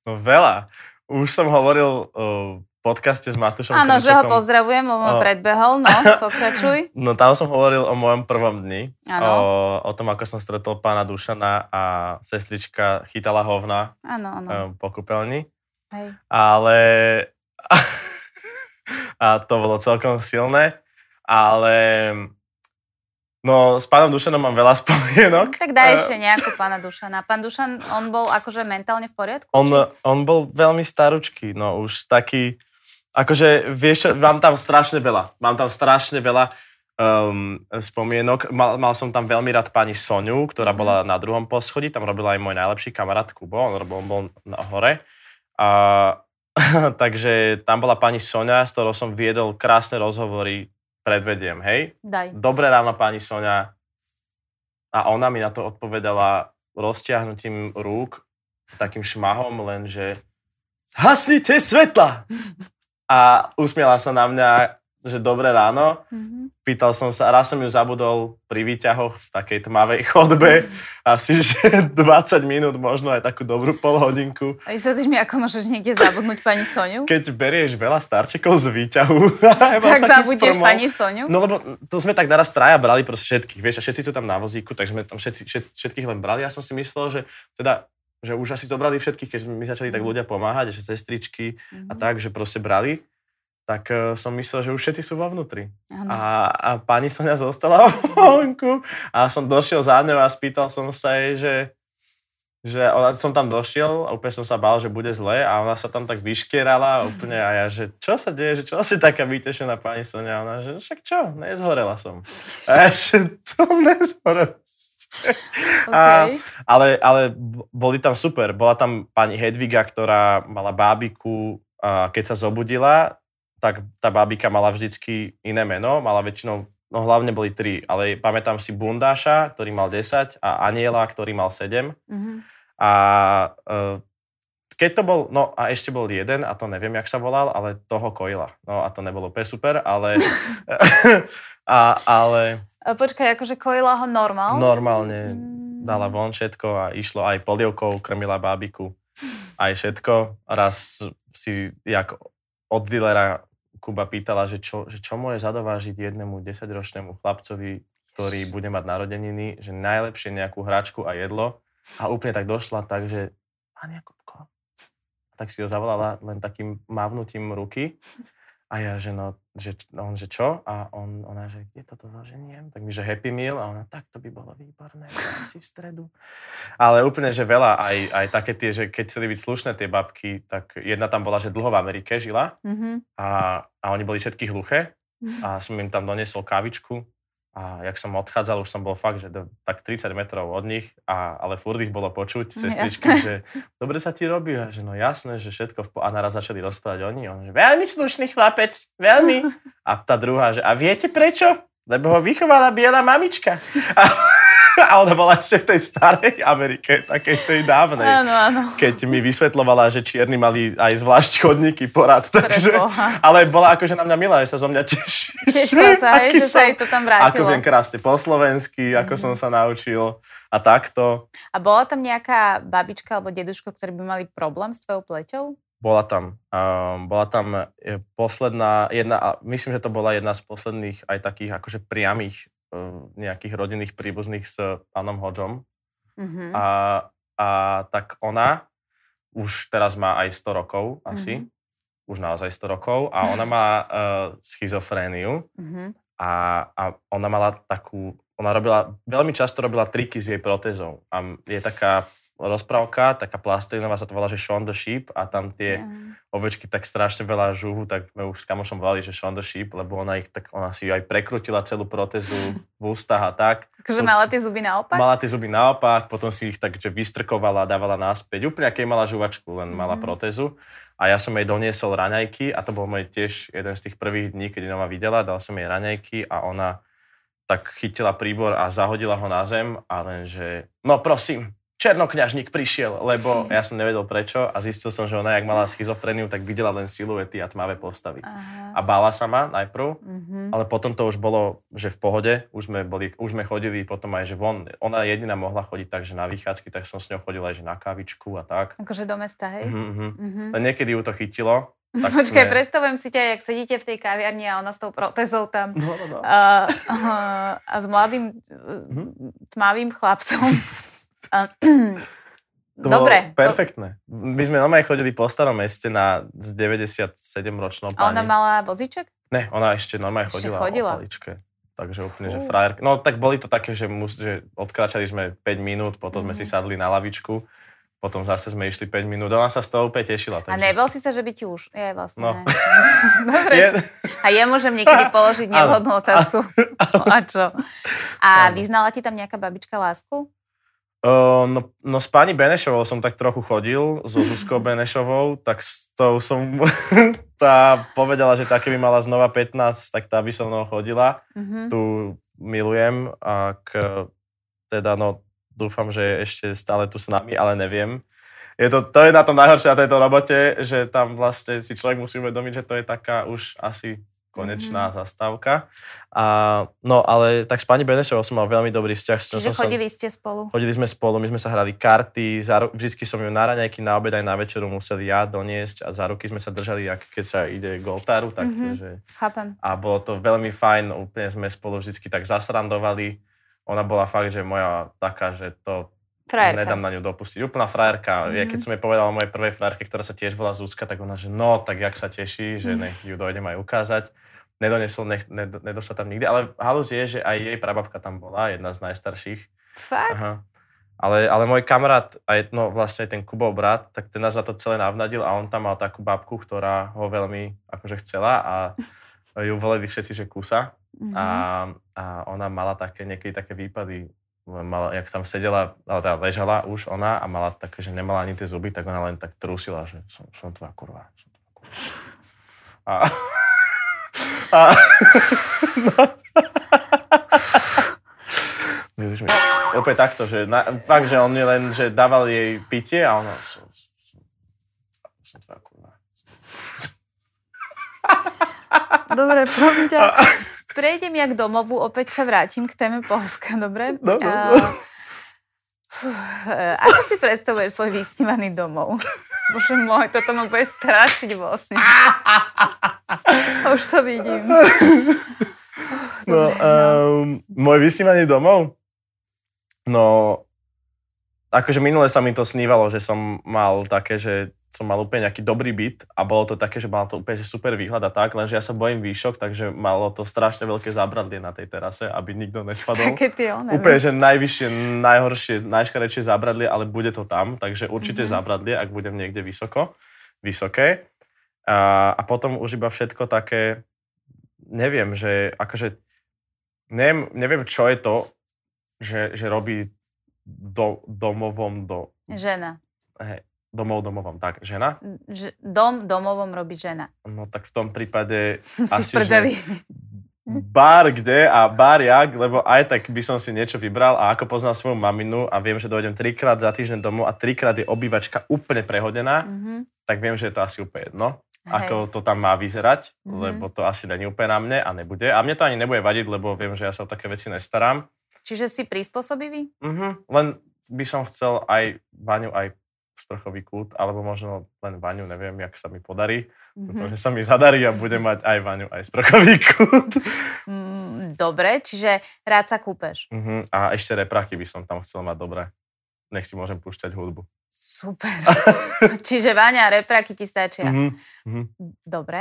No veľa. Už som hovoril uh, podcaste s Matušom Áno, že ho pozdravujem, lebo ma predbehol, no, pokračuj. No tam som hovoril o mojom prvom dni, o, o tom, ako som stretol pána Dušana a sestrička chytala hovna áno. um, po kúpeľni. Hej. ale a to bolo celkom silné, ale no s pánom Dušanom mám veľa spomienok. Tak daj ešte nejakú pána Dušana. Pán Dušan, on bol akože mentálne v poriadku? On, či? on bol veľmi staručký, no už taký, akože vieš čo, mám tam strašne veľa, mám tam strašne veľa um, spomienok. Mal, mal som tam veľmi rád pani Soniu, ktorá Mhm. bola na druhom poschodí, tam robila aj môj najlepší kamarát Kubo, on, robil, on bol na hore. A, takže tam bola pani Sonia, s ktorou som viedol krásne rozhovory, predvediem, hej. Daj. Dobré ráno, pani Sonia. A ona mi na to odpovedala roztiahnutím rúk, takým šmahom, lenže hasnite svetla! A usmiela sa na mňa, že dobré ráno. Mhm. Pýtal som sa, raz som ju zabudol pri výťahoch v takej tmavej chodbe, asi že 20 minút, možno aj takú dobrú polhodinku. A vysvetlíš mi, ako môžeš niekde zabudnúť pani Soniu? Keď berieš veľa starčekov z výťahu, tak zabudieš frmol. pani Soniu? No lebo to sme tak naraz traja brali proste všetkých, vieš, a všetci sú tam na vozíku, tak sme tam všetci, všet, všetkých len brali. Ja som si myslel, že teda že už asi zobrali všetkých, keď mi začali tak ľudia pomáhať, že sestričky a Mhm. tak, že proste brali, tak uh, som myslel, že už všetci sú vo vnútri. A, a pani Sonia zostala vonku a som došiel za ňou a spýtal som sa jej, že, že ona, som tam došiel a úplne som sa bál, že bude zle a ona sa tam tak vyškierala a úplne a ja, že čo sa deje, že čo si taká vytešená pani Sonia a ona, že však čo, nezhorela som. A ja, že to nezhorela a- Okay. ale, ale boli tam super. Bola tam pani Hedviga, ktorá mala bábiku a keď sa zobudila, tak tá bábika mala vždycky iné meno, mala väčšinou, no hlavne boli tri, ale pamätám si Bundáša, ktorý mal 10 a Aniela, ktorý mal 7. Mhm. A uh, keď to bol, no a ešte bol jeden, a to neviem, jak sa volal, ale toho kojila. No a to nebolo úplne super, ale... a, ale A Počkaj, akože kojila ho normál? normálne Mm. dala von všetko a išlo aj polievkou, krmila bábiku, aj všetko. Raz si, jak od dealera Kuba pýtala, že čo, že čo môže zadovážiť jednému 10-ročnému chlapcovi, ktorý bude mať narodeniny, že najlepšie nejakú hračku a jedlo. A úplne tak došla, takže pán Jakubko, tak si ho zavolala len takým mávnutím ruky. A ja, že no, že on, že čo? A on, ona, že kde toto zaženiem? Tak mi, že Happy Meal. A ona, tak to by bolo výborné, si v stredu. Ale úplne, že veľa, aj, aj také tie, že keď chceli byť slušné tie babky, tak jedna tam bola, že dlho v Amerike žila mm-hmm. a, a oni boli všetky hluché a som im tam doniesol kávičku a jak som odchádzal, už som bol fakt, že do, tak 30 metrov od nich, a, ale furt ich bolo počuť, sestričky, že dobre sa ti robí, a že no jasné, že všetko v po... A naraz začali rozprávať oni, on, že veľmi slušný chlapec, veľmi. A tá druhá, že a viete prečo? Lebo ho vychovala biela mamička. A, a ona bola ešte v tej starej Amerike, takej tej dávnej. Áno, áno. Keď mi vysvetlovala, že čierni mali aj zvlášť chodníky porad. Takže, ale bola akože na mňa milá, že sa zo mňa teší. Tešila sa, hej, že som, sa jej to tam vrátilo. Ako viem krásne po slovensky, ako mm. som sa naučil a takto. A bola tam nejaká babička alebo deduško, ktorí by mali problém s tvojou pleťou? Bola tam. Um, bola tam e, posledná, jedna, myslím, že to bola jedna z posledných aj takých akože priamých nejakých rodinných príbuzných s pánom Hodžom. Mm-hmm. A, a tak ona už teraz má aj 100 rokov asi. Mm-hmm. Už naozaj 100 rokov. A ona má uh, schizofréniu. Mm-hmm. A, a ona mala takú... Ona robila, veľmi často robila triky s jej protézou. A je taká rozprávka, taká plastelinová, sa to volá, že Shaun the Sheep a tam tie yeah. ovečky tak strašne veľa žuhu, tak sme už s kamošom volali, že Shaun the Sheep, lebo ona ich tak, ona si aj prekrutila celú protézu v ústach a tak. Takže mala tie zuby naopak? Mala tie zuby naopak, potom si ich tak, že vystrkovala a dávala naspäť. Úplne aké mala žuvačku, len mala mhm. protézu. A ja som jej doniesol raňajky a to bol môj tiež jeden z tých prvých dní, keď ona videla, dal som jej raňajky a ona tak chytila príbor a zahodila ho na zem a len, že no prosím, černokňažník prišiel, lebo ja som nevedel prečo a zistil som, že ona, jak mala schizofreniu, tak videla len siluety a tmavé postavy. Aha. A bála sa ma najprv, mm-hmm. ale potom to už bolo, že v pohode, už sme, boli, už sme chodili potom aj, že von, ona jediná mohla chodiť tak, že na vychádzky, tak som s ňou chodil aj, že na kávičku a tak. Akože do mesta, hej? Mm-hmm. Mm-hmm. Len niekedy ju to chytilo, tak Počkaj, sme... predstavujem si ťa, jak sedíte v tej kaviarni a ona s tou protezou tam no, no, no. A, a, a s mladým mm-hmm. tmavým chlapcom Dobre. Perfektné. My sme normálne chodili po starom meste na 97-ročnou pani. A ona mala vozíček? Ne, ona ešte normálne chodila, chodila. o paličke. Takže úplne, že frajer. No tak boli to také, že, mus, že odkračali sme 5 minút, potom mm. sme si mhm. sadli na lavičku, potom zase sme išli 5 minút. Ona sa z toho úplne tešila. Takže... A nebol si sa, že by ti už... Je vlastne. No. Dobre. Je... A ja môžem niekedy položiť nevhodnú otázku. No a čo? A vyznala ti tam nejaká babička lásku? Uh, no, no s pani Benešovou som tak trochu chodil, so Zuzkou Benešovou, tak s tou som, tá povedala, že také by mala znova 15, tak tá by so mnou chodila. Mm-hmm. Tu milujem a k, teda no dúfam, že je ešte stále tu s nami, ale neviem. Je to, to je na tom najhoršie na tejto robote, že tam vlastne si človek musí uvedomiť, že to je taká už asi konečná mm-hmm. zastávka. A, no ale tak s pani Benešovou som mal veľmi dobrý vzťah. Čiže som chodili ste spolu? Chodili sme spolu, my sme sa hrali karty, za, vždycky som ju na raňajky, na obed aj na večeru museli ja doniesť a za ruky sme sa držali, ak keď sa ide k oltáru. Tak, mm-hmm. že, Chápem. A bolo to veľmi fajn, úplne sme spolu vždycky tak zasrandovali. Ona bola fakt, že moja taká, že to Frajerka. Nedám na ňu dopustiť. Úplná frajerka. Mm-hmm. Ja keď som jej povedal o mojej prvej frajerke, ktorá sa tiež volá Zuzka, tak ona, že no, tak jak sa teší, že nech ju dojdem aj ukázať nedonesol, ne, ne, nedošla tam nikdy, ale halus je, že aj jej prababka tam bola, jedna z najstarších. Fakt? Aha. Ale, ale môj kamarát, aj no, vlastne ten Kubov brat, tak ten nás za to celé navnadil a on tam mal takú babku, ktorá ho veľmi akože chcela a ju volili všetci, že kusa. Mm-hmm. A, a ona mala také, niekedy také výpady, mala, jak tam sedela, ale teda ležala už ona a mala také, že nemala ani tie zuby, tak ona len tak trúsila, že som, som tvoja kurva. Som tvoja kurva. A, a... no. mi. Opäť takto, že na, fakt, že on je len, že dával jej pitie a ona... Som, som, som tvoja kurva. Dobre, prosím ťa. Prejdem ja k domovu, opäť sa vrátim k téme pohovka, dobre? No, no, no. Fú, ako si predstavuješ svoj vysnívaný domov? Bože môj, toto ma bude strašiť vlastne. Už to vidím. No, um, môj vysnívaný domov? No, akože minule sa mi to snívalo, že som mal také, že som mal úplne nejaký dobrý byt a bolo to také, že mal to úplne že super výhľad a tak, lenže ja sa bojím výšok, takže malo to strašne veľké zábradlie na tej terase, aby nikto nespadol. Také tie one, Úplne, že najvyššie, najhoršie, najškarečšie zábradlie, ale bude to tam, takže určite mm-hmm. zábradlie, ak budem niekde vysoko, vysoké. A, a potom už iba všetko také, neviem, že akože, neviem, neviem čo je to, že, že robí do, domovom do... Žena. Hej, domov domovom, tak, žena? Ž- dom domovom robí žena. No tak v tom prípade Si asi, že bar kde a bar jak, lebo aj tak by som si niečo vybral a ako poznám svoju maminu a viem, že dojdem trikrát za týždeň domov a trikrát je obývačka úplne prehodená, Mhm. tak viem, že je to asi úplne jedno, Hej. ako to tam má vyzerať, Mhm. lebo to asi není úplne na mne a nebude. A mne to ani nebude vadiť, lebo viem, že ja sa o také veci nestarám. Čiže si prispôsobivý? Mhm. Len by som chcel aj vaňu, aj sprchový kút, alebo možno len vaňu, neviem, jak sa mi podarí. Dúfam, Mhm. že sa mi zadarí a budem mať aj vaňu, aj sprchový kút. Mm, Dobre, čiže rád sa kúpeš. Mhm. A ešte reprachy by som tam chcel mať dobré. Nech si môžem púšťať hudbu. Super. čiže Váňa a repraky ti stačia. Mhm. Mhm. Dobre.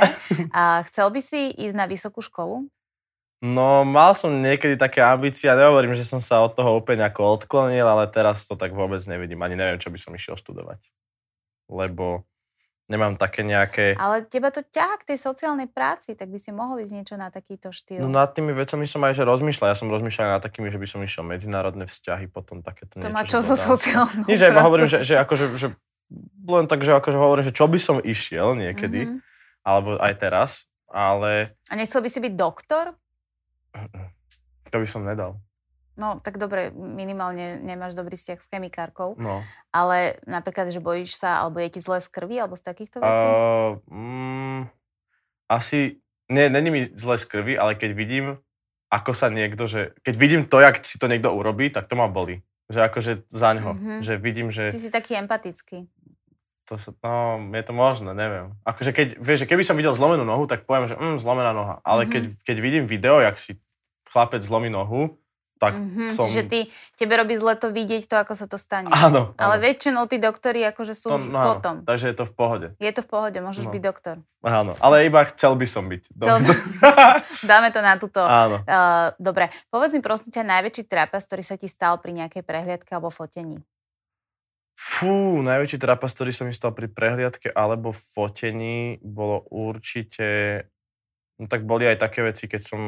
A chcel by si ísť na vysokú školu? No, mal som niekedy také ambície nehovorím, že som sa od toho úplne ako odklonil, ale teraz to tak vôbec nevidím. Ani neviem, čo by som išiel študovať. Lebo nemám také nejaké... Ale teba to ťahá k tej sociálnej práci, tak by si mohol ísť niečo na takýto štýl. No nad tými vecami som aj že rozmýšľal. Ja som rozmýšľal nad takými, že by som išiel medzinárodné vzťahy, potom takéto to niečo. má že čo so sociálnou Nič, aj hovorím, že, že, akože, že len tak, že akože hovorím, že čo by som išiel niekedy, Mhm. alebo aj teraz, ale A nechcel by si byť doktor? To by som nedal. No, tak dobre, minimálne nemáš dobrý vzťah s chemikárkou, No. ale napríklad, že bojíš sa, alebo je ti zle z krvi, alebo z takýchto vecí? Uh, mm, asi, nie, není mi zle z krvi, ale keď vidím, ako sa niekto, že, keď vidím to, jak si to niekto urobí, tak to ma boli. Že akože za ňo. Mhm. Že vidím, že Ty si taký empatický. To sa, no, je to možné, neviem. Akože keď, vieš, keby som videl zlomenú nohu, tak poviem, že mm, zlomená noha. Ale Mhm. keď, keď vidím video, jak si chlapec zlomí nohu, tak Mhm, som... Čiže ty, tebe robí zle to vidieť to, ako sa to stane. Áno, Ale áno. väčšinou tí doktori akože sú To- už no potom. Takže je to v pohode. Je to v pohode, môžeš No. byť doktor. Áno, ale iba chcel by som byť. Chcel-. Dáme to na túto. áno. Uh, dobre, povedz mi prosím ťa najväčší trapas, ktorý sa ti stal pri nejakej prehliadke alebo fotení. Fú, najväčší trapas, ktorý som stal pri prehliadke alebo fotení, bolo určite... No tak boli aj také veci, keď som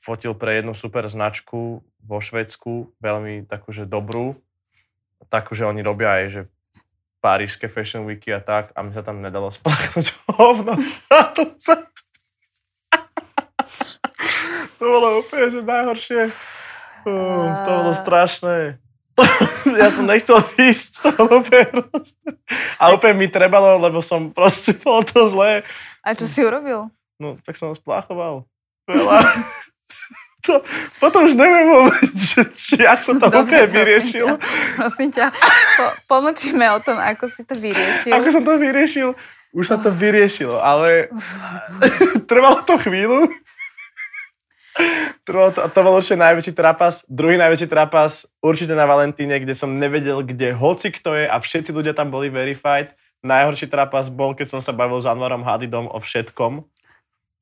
fotil pre jednu super značku vo Švedsku, veľmi takú, že dobrú. Takú, že oni robia aj, že parížske fashion weeky a tak a mi sa tam nedalo spláchnuť hovno. Sa... to bolo úplne, že najhoršie. Uh, to bolo strašné. ja som nechcel ísť. Úplne. A úplne mi trebalo, lebo som proste bol to zlé. A čo si urobil? No, tak som ho spláchoval. Veľa. To, potom už neviem že, či ako to úplne prosím vyriešil. ťa, Prosím ťa, po, pomlčíme o tom, ako si to vyriešil. Ako som to vyriešil? Už sa to vyriešilo, ale trvalo to chvíľu. Trvalo to, to bol určite najväčší trapas. Druhý najväčší trapas určite na Valentíne, kde som nevedel, kde hoci kto je a všetci ľudia tam boli verified. Najhorší trapas bol, keď som sa bavil s Anvarom Hadidom o všetkom.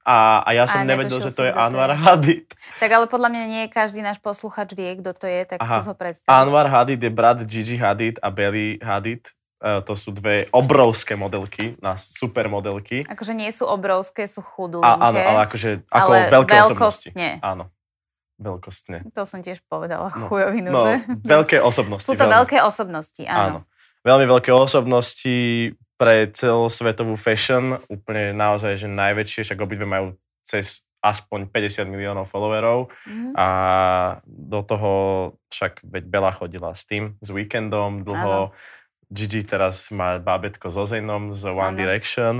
A, a ja A som nevedel, netušil že to je to Anwar je. Hadid. Tak ale podľa mňa nie každý náš posluchač vie, kto to je, tak Aha. skús ho predstaviť. Anwar Hadid je brat Gigi Hadid a Belly Hadid. E, to sú dve obrovské modelky, na super modelky. Akože nie sú obrovské, sú chudúnke. A, áno, ale akože ako ale veľké osobnosti. Áno, veľkostne. To som tiež povedala, No, chujovinu, No, že? veľké osobnosti. Sú to veľmi. veľké osobnosti, áno. Áno. Veľmi veľké osobnosti pre celosvetovú fashion, úplne naozaj, že najväčšie, však obidve majú cez aspoň 50 miliónov followerov Mhm. a do toho však veď Bela chodila s tým, s Weekendom dlho. Gigi teraz má bábetko so Zanom z One Áno. Direction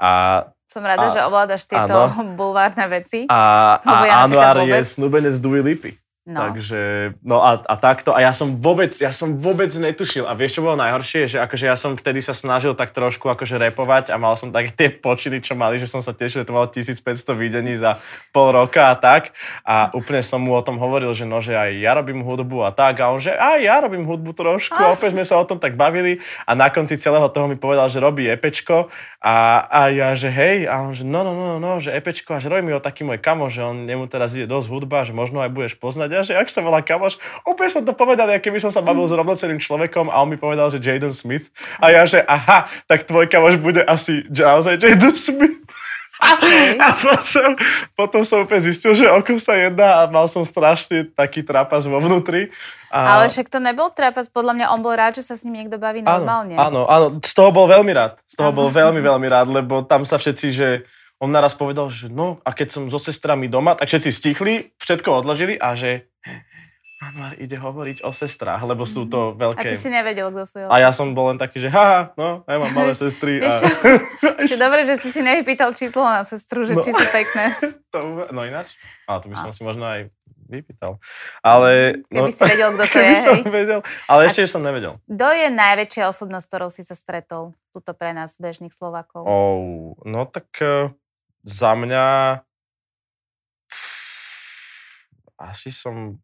a, Som rada, A- že ovládaš tieto áno. bulvárne veci. a, ja a napríklad Anwar je snúbenec Dua Lipy. No. Takže, no a, a takto. A ja som vôbec, ja som vôbec netušil. A vieš, čo bolo najhoršie? Že akože ja som vtedy sa snažil tak trošku akože repovať a mal som také tie počiny, čo mali, že som sa tešil, že to malo 1500 videní za pol roka a tak. A úplne som mu o tom hovoril, že no, že aj ja robím hudbu a tak. A on, že aj ja robím hudbu trošku. A opäť sme sa o tom tak bavili. A na konci celého toho mi povedal, že robí epečko. A, a ja, že hej, a on, že no, no, no, no, že epečko, a že robí mi ho taký môj kamo, že on, nemu teraz ide dosť hudba, že možno aj budeš poznať a že ak sa volá kamoš, úplne som to povedal, aké by som sa bavil s rovnoceným človekom a on mi povedal, že Jaden Smith. A ja, že aha, tak tvoj kamoš bude asi naozaj Jaden Smith. Okay. A potom, potom som úplne zistil, že o kom sa jedná a mal som strašne taký trapas vo vnútri. A... Ale však to nebol trapas, podľa mňa on bol rád, že sa s ním niekto baví normálne. Áno, áno, z toho bol veľmi rád. Z toho bol veľmi, veľmi rád, lebo tam sa všetci, že on naraz povedal, že no a keď som so sestrami doma, tak všetci stichli, všetko odložili a že Anwar ide hovoriť o sestrách, lebo sú to veľké... A ty si nevedel, kto sú A ja som bol len taký, že haha, no, ja mám malé sestry. A... Vieš, dobre, že si si nevypýtal číslo na sestru, že no. či sú pekné. to, no ináč? A to by som a. si možno aj vypýtal. Ale... Keby no, si vedel, kto to je, hej. vedel, ale ešte a som nevedel. Kto je najväčšia osobnosť, ktorou si sa stretol? Tuto pre nás, bežných Slovákov. Oh, no tak uh, za mňa asi som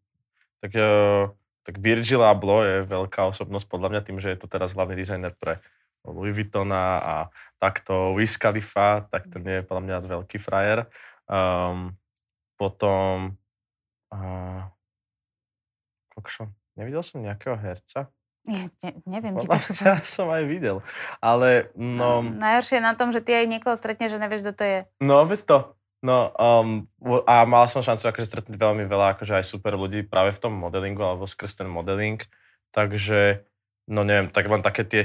tak, uh, tak Virgil Abloh je veľká osobnosť podľa mňa tým, že je to teraz hlavný dizajner pre Louis Vuittona a takto Wiz Khalifa, tak ten je podľa mňa veľký frajer. Um, potom uh, kokšo, nevidel som nejakého herca, ja, ne, neviem, či to Ja som aj videl, ale no... no... Najhoršie je na tom, že ty aj niekoho stretneš, že nevieš, kto to je. No, veď to. No um, a mal som šancu akože stretnúť veľmi veľa akože aj super ľudí práve v tom modelingu alebo skrz ten modeling. Takže, no neviem, tak len také tie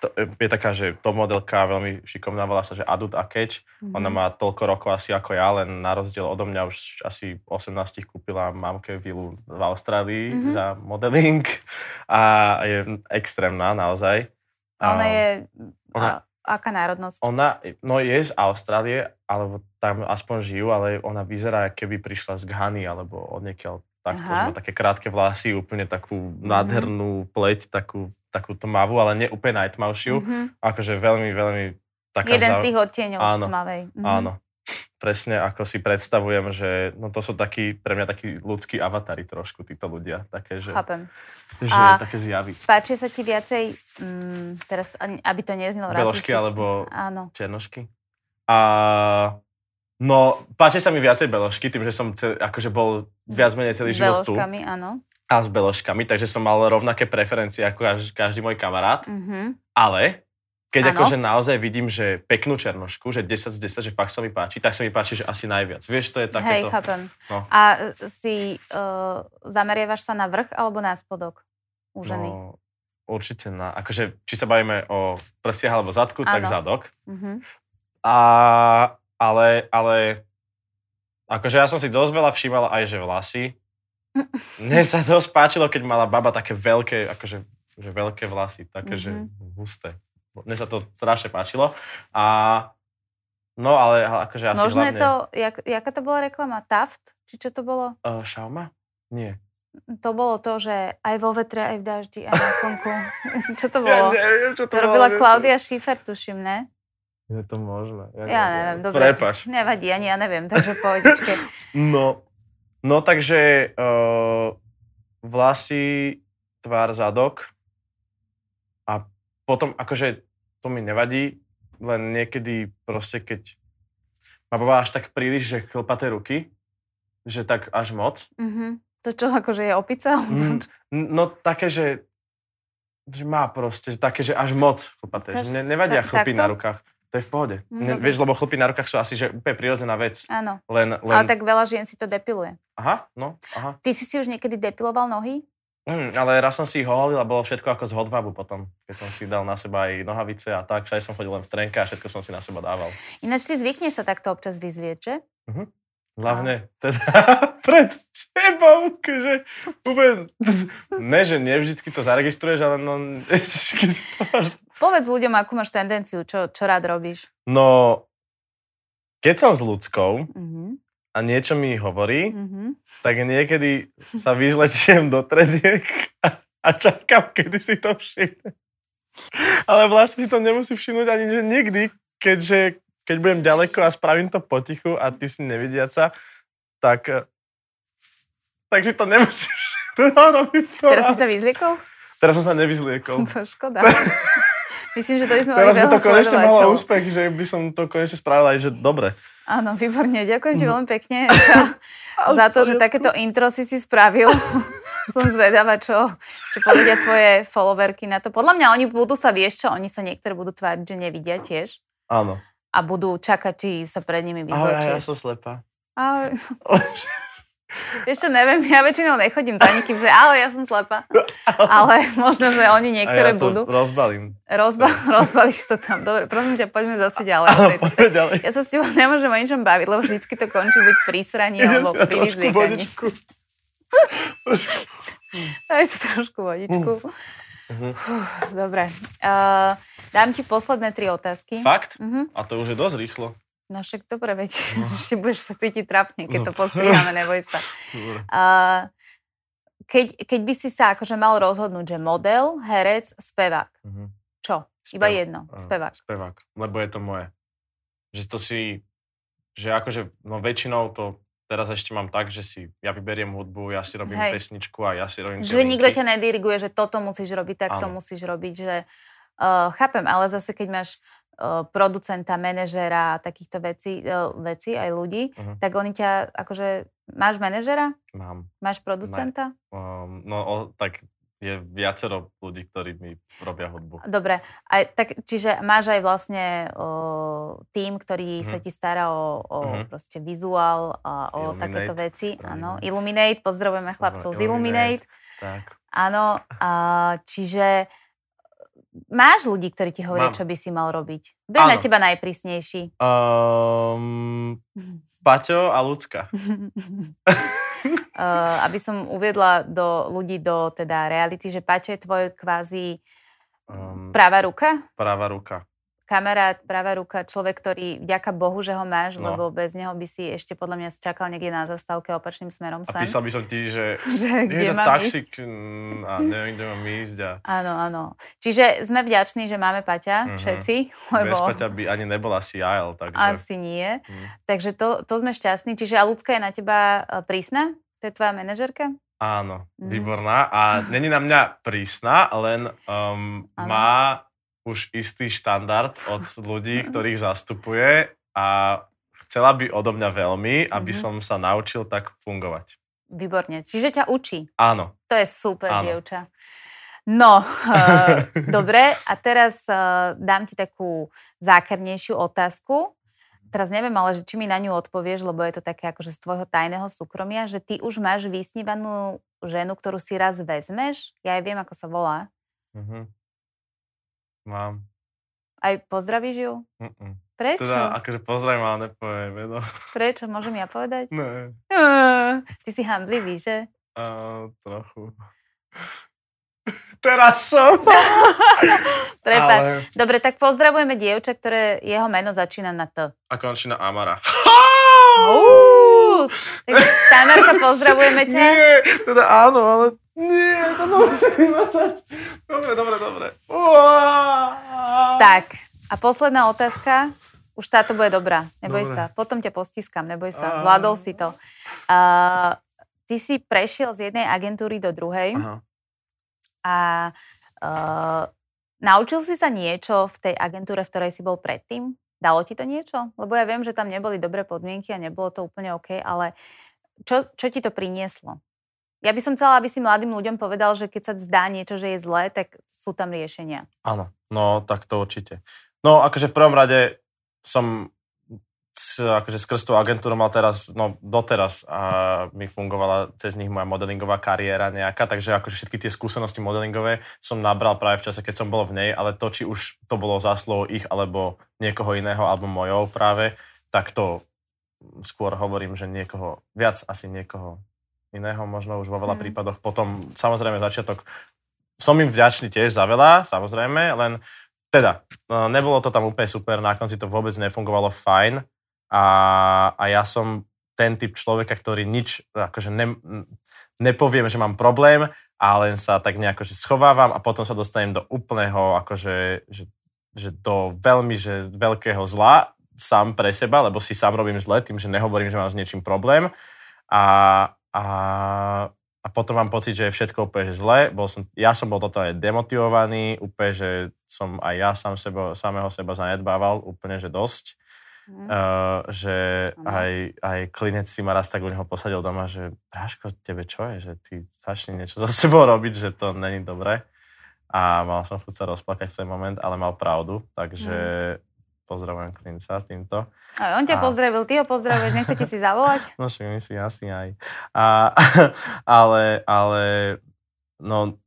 to, je taká, že to modelka veľmi šikovná, volá sa, že Adut Akeč. Mm-hmm. Ona má toľko rokov asi ako ja, len na rozdiel odo mňa už asi 18 kúpila mamke vilu v Austrálii mm-hmm. za modeling a je extrémna naozaj. A ona je... Ona, a, aká národnosť? Ona, no je z Austrálie, alebo tam aspoň žijú, ale ona vyzerá, keby prišla z Ghany, alebo od takto, má také krátke vlasy, úplne takú mm-hmm. nádhernú pleť, takú takú tmavú, ale nie úplne najtmavšiu. Mm-hmm. Akože veľmi, veľmi taká... Jeden z tých odtieňov áno, tmavej. Mm-hmm. Áno, presne ako si predstavujem, že no to sú takí, pre mňa takí ľudskí avatári trošku, títo ľudia. Také, že, Chápem. Že a také zjavy. Páči sa ti viacej, mm, teraz, aby to neznelo Beložky alebo áno. černošky? A No, páči sa mi viacej beložky, tým, že som cel, akože bol viac menej celý život tu. Beložkami, áno a s beložkami, takže som mal rovnaké preferencie ako každý, každý môj kamarát. Mm-hmm. Ale keď ano. akože naozaj vidím, že peknú černošku, že 10 z 10, že fakt sa mi páči, tak sa mi páči, že asi najviac. Vieš, to je takéto... Hej, chápem. No. A si uh, zameriavaš sa na vrch alebo na spodok u ženy? No, určite na... Akože, či sa bavíme o prstiach alebo zadku, ano. tak zadok. Mm-hmm. A, ale, ale akože ja som si dosť veľa všímal aj, že vlasy, mne sa dosť páčilo, keď mala baba také veľké, akože že veľké vlasy, také, mm-hmm. že mhm. husté. Mne sa to strašne páčilo. A no, ale akože asi Možno hlavne... to, jak, jaká to bola reklama? Taft? Či čo to bolo? Uh, Xiaoma? Nie. To bolo to, že aj vo vetre, aj v daždi, aj na slnku. čo to bolo? Ja neviem, čo to, to robila Klaudia Schiffer, tuším, ne? Je to možné. Ja, ja neviem, dobre. Prepaš. Nevadí, ani ja neviem, takže pohodičke. no, No takže uh, vlasy, tvár, zadok a potom akože to mi nevadí, len niekedy proste keď ma bavá až tak príliš, že chlpaté ruky, že tak až moc. Mm-hmm. To čo, akože je opica? Mm, no také, že, že má proste také, že až moc chlpaté. Ne, nevadia tak, chlpy takto? na rukách. To je v pohode. Mm, vieš, lebo chlpy na rukách sú asi že úplne prirodzená vec. Áno. Len, len... Ale tak veľa žien si to depiluje. Aha, no, aha. Ty si si už niekedy depiloval nohy? Mm, ale raz som si ich holil a bolo všetko ako z hodvabu potom. Keď som si dal na seba aj nohavice a tak, všade som chodil len v trenke a všetko som si na seba dával. Ináč ty zvykneš sa takto občas vyzvieť, že? Uh-huh. Hlavne teda pred tebou, že úplne, ne, že nevždycky to zaregistruješ, ale no, Povedz ľuďom, akú máš tendenciu, čo, čo rád robíš. No, keď som s ľudskou, mm-hmm. a niečo mi hovorí, Mm-hmm. tak niekedy sa vyzlečiem do trediek a, a čakám, kedy si to všimne. Ale vlastne si to nemusí všimnúť ani že nikdy, keďže keď budem ďaleko a spravím to potichu a ty si nevidiaca, tak, eh, tak si to nemusíš robiť. to Teraz si sa vyzliekol? Teraz som sa nevyzliekol. To škoda. Myslím, že to by sme Teraz by to konečne malo sledovateľov. úspech, že by som to konečne spravila aj, že dobre. Áno, výborne. Ďakujem Mhm. ti veľmi pekne za, za to, že takéto intro si si spravil. Som zvedavá, čo, čo povedia tvoje followerky na to. Podľa mňa oni budú sa, vieš čo, oni sa niektoré budú tváriť, že nevidia tiež Áno. a budú čakať, či sa pred nimi Ale ja, ja som slepá. Ale... Ešte neviem, ja väčšinou nechodím za nikým, že ale ja som slepá. Ale možno, že oni niektoré a ja to budú. rozbalím. Rozba- rozbalíš to tam. Dobre, prosím ťa, poďme zase ďalej. Áno, poďme ďalej. Ja sa s tebou nemôžem o ničom baviť, lebo vždycky to končí buď pri sraní alebo Ja pri trošku vyzliekaní. vodičku. Daj si trošku vodičku. Uf, Dobre. Uh, dám ti posledné tri otázky. Fakt? Mhm. A to už je dosť rýchlo. No však dobre, veď ešte budeš sa cítiť trapne, keď to No. postriháme, neboj sa. Uh, keď, keď by si sa akože mal rozhodnúť, že model, herec, spevák, Mhm. čo? Iba Spev- jedno, áno, spevák. Spevák, lebo je to moje. Že to si, že akože, no väčšinou to teraz ešte mám tak, že si, ja vyberiem hudbu, ja si robím Hej. pesničku a ja si robím Že nikto ťa nediriguje, že toto musíš robiť, tak to musíš robiť, že uh, chápem, ale zase keď máš producenta, manažera a takýchto vecí, uh, vecí aj ľudí, Mhm. tak oni ťa, akože, máš manažera? Mám. Máš producenta? Um, no o, tak je viacero ľudí, ktorí mi robia hudbu. Dobre, aj, tak, čiže máš aj vlastne uh, tým, ktorý sa Mhm. ti stará o, o Mhm. proste vizuál a o Illuminate. takéto veci. Áno, Illuminate. Pozdravujeme chlapcov z Illuminate. Tak. Áno, čiže máš ľudí, ktorí ti hovoria, Mám. čo by si mal robiť. Kto je na teba najprísnejší? Um, Paťo a Lucka. uh, aby som uviedla do ľudí do teda reality, že Paťo je tvoj kvázi Um, práva ruka? práva ruka. Kamarát, pravá ruka, človek, ktorý, vďaka Bohu, že ho máš, No. lebo bez neho by si ešte podľa mňa čakal niekde na zastávke opačným smerom A sem. písal by som ti, že že je kde to mám taxík mm, a neviem, kde mám ísť a Áno, áno. Čiže sme vďační, že máme Paťa, Mhm. všetci, bez lebo Paťa by ani nebola CIL, takže... asi nie. Hm. Takže to, to sme šťastní. Čiže a ľudská je na teba e, prísna? To je tvoja manažerka? Áno, Mhm. výborná. A není na mňa prísna, len um, má už istý štandard od ľudí, ktorých zastupuje a chcela by odo mňa veľmi, aby Mhm. som sa naučil tak fungovať. Výborne. Čiže ťa učí. Áno. To je super, Áno. dievča. No, uh, dobre. A teraz uh, dám ti takú zákernejšiu otázku. Teraz neviem, ale že či mi na ňu odpovieš, lebo je to také akože z tvojho tajného súkromia, že ty už máš vysnívanú ženu, ktorú si raz vezmeš. Ja aj viem, ako sa volá. Mhm. Mám. Aj pozdravíš ju? Mm-mm. Prečo? Teda, akože pozdravím, ale nepoviem, no. Prečo? Môžem ja povedať? Ne, Uh, ty si hamblivý, že? uh, trochu. Teraz som. Prepáč. Ale... Dobre, tak pozdravujeme dievča, ktoré jeho meno začína na T. A končí na Amara. Uú, takže Tamarka, pozdravujeme ťa. Nie, teda áno, ale nie, to vymačať. Dobre, dobre, dobre. Uá. Tak, a posledná otázka. Už táto bude dobrá, neboj Dobre. sa. Potom ťa postiskam, neboj sa. Zvládol si to. Uh, ty si prešiel z jednej agentúry do druhej Aha. a uh, naučil si sa niečo v tej agentúre, v ktorej si bol predtým? Dalo ti to niečo? Lebo ja viem, že tam neboli dobré podmienky a nebolo to úplne OK, ale čo, čo ti to prinieslo? Ja by som chcela, aby si mladým ľuďom povedal, že keď sa zdá niečo, že je zlé, tak sú tam riešenia. Áno, no tak to určite. No akože v prvom rade som akože skrz tú agentúru mal teraz, no doteraz a mi fungovala cez nich moja modelingová kariéra nejaká, takže akože všetky tie skúsenosti modelingové som nabral práve v čase, keď som bol v nej, ale to, či už to bolo zásluhou ich alebo niekoho iného, alebo mojou práve, tak to skôr hovorím, že niekoho, viac asi niekoho iného, možno už vo veľa Mhm. prípadoch. Potom samozrejme začiatok, som im vďačný tiež za veľa, samozrejme, len teda, no, nebolo to tam úplne super, na konci to vôbec nefungovalo fajn a, a ja som ten typ človeka, ktorý nič, akože ne, nepoviem, že mám problém a len sa tak nejako že schovávam a potom sa dostanem do úplného, akože, že, že do veľmi, že veľkého zla sám pre seba, lebo si sám robím zle tým, že nehovorím, že mám s niečím problém a, a, a potom mám pocit, že je všetko úplne že zle. Bol som, ja som bol totálne demotivovaný, úplne, že som aj ja sám sebo, samého seba zanedbával úplne, že dosť. Mm. Uh, že aj, aj klinec si ma raz tak u neho posadil doma, že Bráško, tebe čo je, že ty začni niečo za sebou robiť, že to není dobré. A mal som chuť sa rozplakať v ten moment, ale mal pravdu, takže mm pozdravujem Klinca týmto. A on ťa a... pozdravil, ty ho pozdravuješ, nechcete si zavolať? No však my si asi aj. A, ale, ale, no,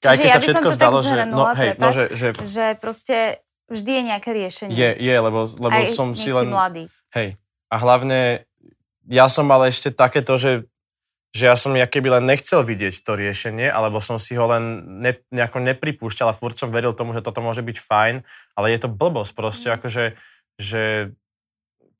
Čiže aj keď ja sa všetko zdalo, že, no, hej, no, že, že, že proste vždy je nejaké riešenie. Je, je, lebo, lebo aj som si len... mladý. Hej, a hlavne ja som mal ešte takéto, že že ja som ja keby len nechcel vidieť to riešenie, alebo som si ho len ne, nejako nepripúšťal a furt som veril tomu, že toto môže byť fajn, ale je to blbosť proste, mm. akože, že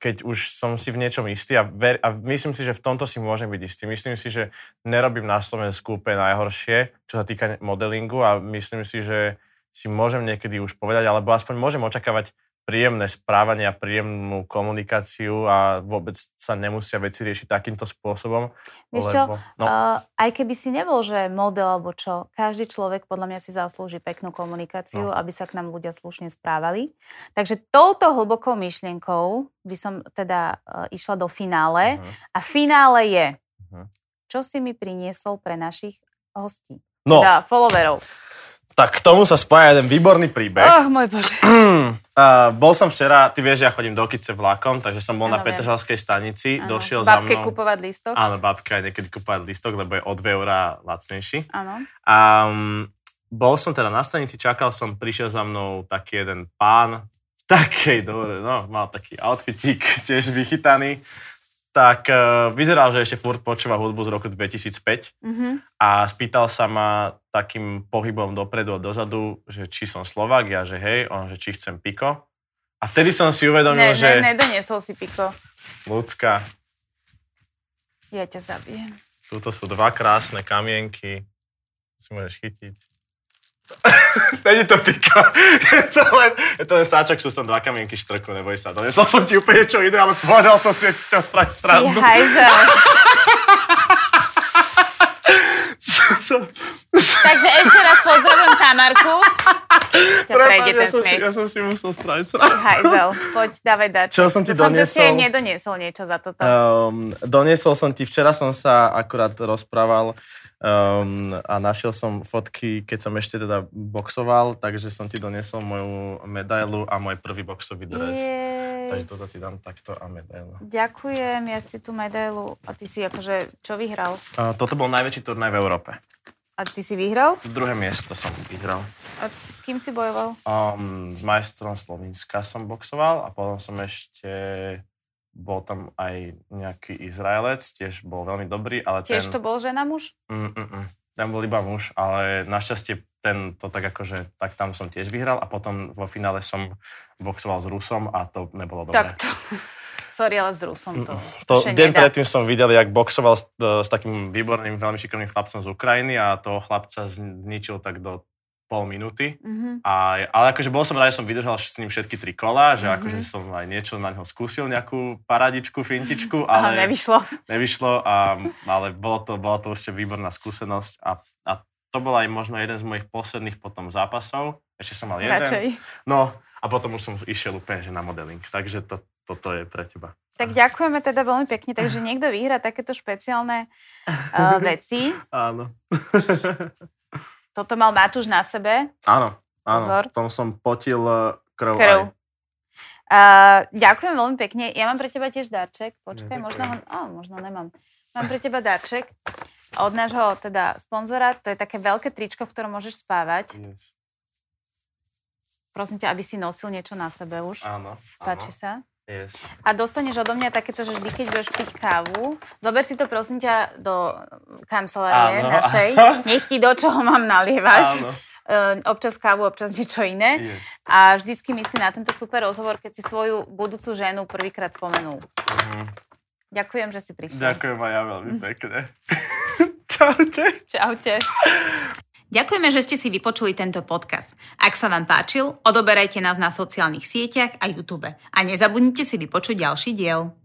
keď už som si v niečom istý a, ver, a myslím si, že v tomto si môžem byť istý. Myslím si, že nerobím na Slovensku úplne najhoršie, čo sa týka modelingu a myslím si, že si môžem niekedy už povedať, alebo aspoň môžem očakávať príjemné správanie a príjemnú komunikáciu a vôbec sa nemusia veci riešiť takýmto spôsobom. Vieš čo, no. uh, aj keby si nebol, že model alebo čo, každý človek podľa mňa si zaslúži peknú komunikáciu, no. aby sa k nám ľudia slušne správali. Takže touto hlbokou myšlienkou by som teda uh, išla do finále uh-huh. a finále je, uh-huh. čo si mi priniesol pre našich hostí, no. teda followerov. Tak k tomu sa spája jeden výborný príbeh. Oh, môj bože. Uh, bol som včera, ty vieš, ja chodím do Kice vlakom, takže som bol ano, na Petržalskej stanici, ano. došiel babke za mnou... Babke kupovať lístok? Áno, babke aj niekedy kupovať lístok, lebo je o 2 eurá lacnejší. Áno. Um, bol som teda na stanici, čakal som, prišiel za mnou taký jeden pán, takej, dobre, no, mal taký outfitík, tiež vychytaný, tak uh, vyzeral, že ešte furt počúva hudbu z roku 2005 mm-hmm. a spýtal sa ma takým pohybom dopredu a dozadu, že či som Slovak, ja že hej, on, že či chcem piko. A vtedy som si uvedomil, ne, že... Ne, nedoniesol si piko. Ľudská. Ja ťa zabijem. Tuto sú dva krásne kamienky. Si môžeš chytiť. Není to pika. Je to len, je to len sáčok, sú tam dva kamienky štrku, neboj sa. Donesol som ti úplne niečo iné, ale povedal som si, že si ťa spraviť strandu. Ty hajzel. Takže ešte raz pozdravujem Tamarku. Prepáč, ja, som si, ja som si musel spraviť srandu. Hajzel, poď, dávaj dačo. Čo som ti Dúfam, doniesol? Som nedoniesol niečo za toto. Um, doniesol som ti, včera som sa akurát rozprával Um, a našiel som fotky, keď som ešte teda boxoval, takže som ti doniesol moju medailu a môj prvý boxový dres. Takže toto ti dám takto a medailu. Ďakujem, ja si tú medailu. A ty si akože, čo vyhral? Uh, toto bol najväčší turnaj v Európe. A ty si vyhral? Druhé miesto som vyhral. A s kým si bojoval? Um, s majstrom Slovenska som boxoval a potom som ešte bol tam aj nejaký Izraelec, tiež bol veľmi dobrý, ale tiež ten... to bol žena muž? Mm, mm, mm. Ten bol iba muž, ale našťastie ten to tak akože, tak tam som tiež vyhral a potom vo finále som boxoval s Rusom a to nebolo dobré. Tak to... Sorry, ale s Rusom to... to deň nedá. predtým som videl, jak boxoval s, s takým výborným, veľmi šikovným chlapcom z Ukrajiny a toho chlapca zničil tak do pol minúty. Mm-hmm. A, ale akože bol som rád, že som vydržal s ním všetky tri kola, že mm-hmm. akože som aj niečo na neho skúsil, nejakú paradičku, fintičku, ale... Aha, nevyšlo. Nevyšlo, a, ale bolo to, bola to ešte výborná skúsenosť a, a to bol aj možno jeden z mojich posledných potom zápasov. Ešte som mal jeden. Radšej. No a potom už som išiel úplne že na modeling. Takže to, toto je pre teba. Tak ďakujeme teda veľmi pekne. Takže niekto vyhrá takéto špeciálne uh, veci. Áno. Toto mal Matúš na sebe. Áno, áno. Pozor. V tom som potil eh, krv. krv. Uh, ďakujem veľmi pekne. Ja mám pre teba tiež darček. Počkaj, možno ho... Oh, možno nemám. Mám pre teba darček od nášho teda sponzora. To je také veľké tričko, v ktorom môžeš spávať. Yes. Prosím ťa, aby si nosil niečo na sebe už. Áno. Páči áno. sa? Yes. A dostaneš odo mňa takéto, že vždy, keď budeš piť kávu, zober si to prosím ťa do kancelárie Áno. našej, nech ti do čoho mám nalievať. Áno. Uh, občas kávu, občas niečo iné. Yes. A vždycky myslí na tento super rozhovor, keď si svoju budúcu ženu prvýkrát spomenul. Uh-huh. Ďakujem, že si prišla. Ďakujem aj ja veľmi pekne. Čaute. Čaute. Ďakujeme, že ste si vypočuli tento podcast. Ak sa vám páčil, odoberajte nás na sociálnych sieťach a YouTube. A nezabudnite si vypočuť ďalší diel.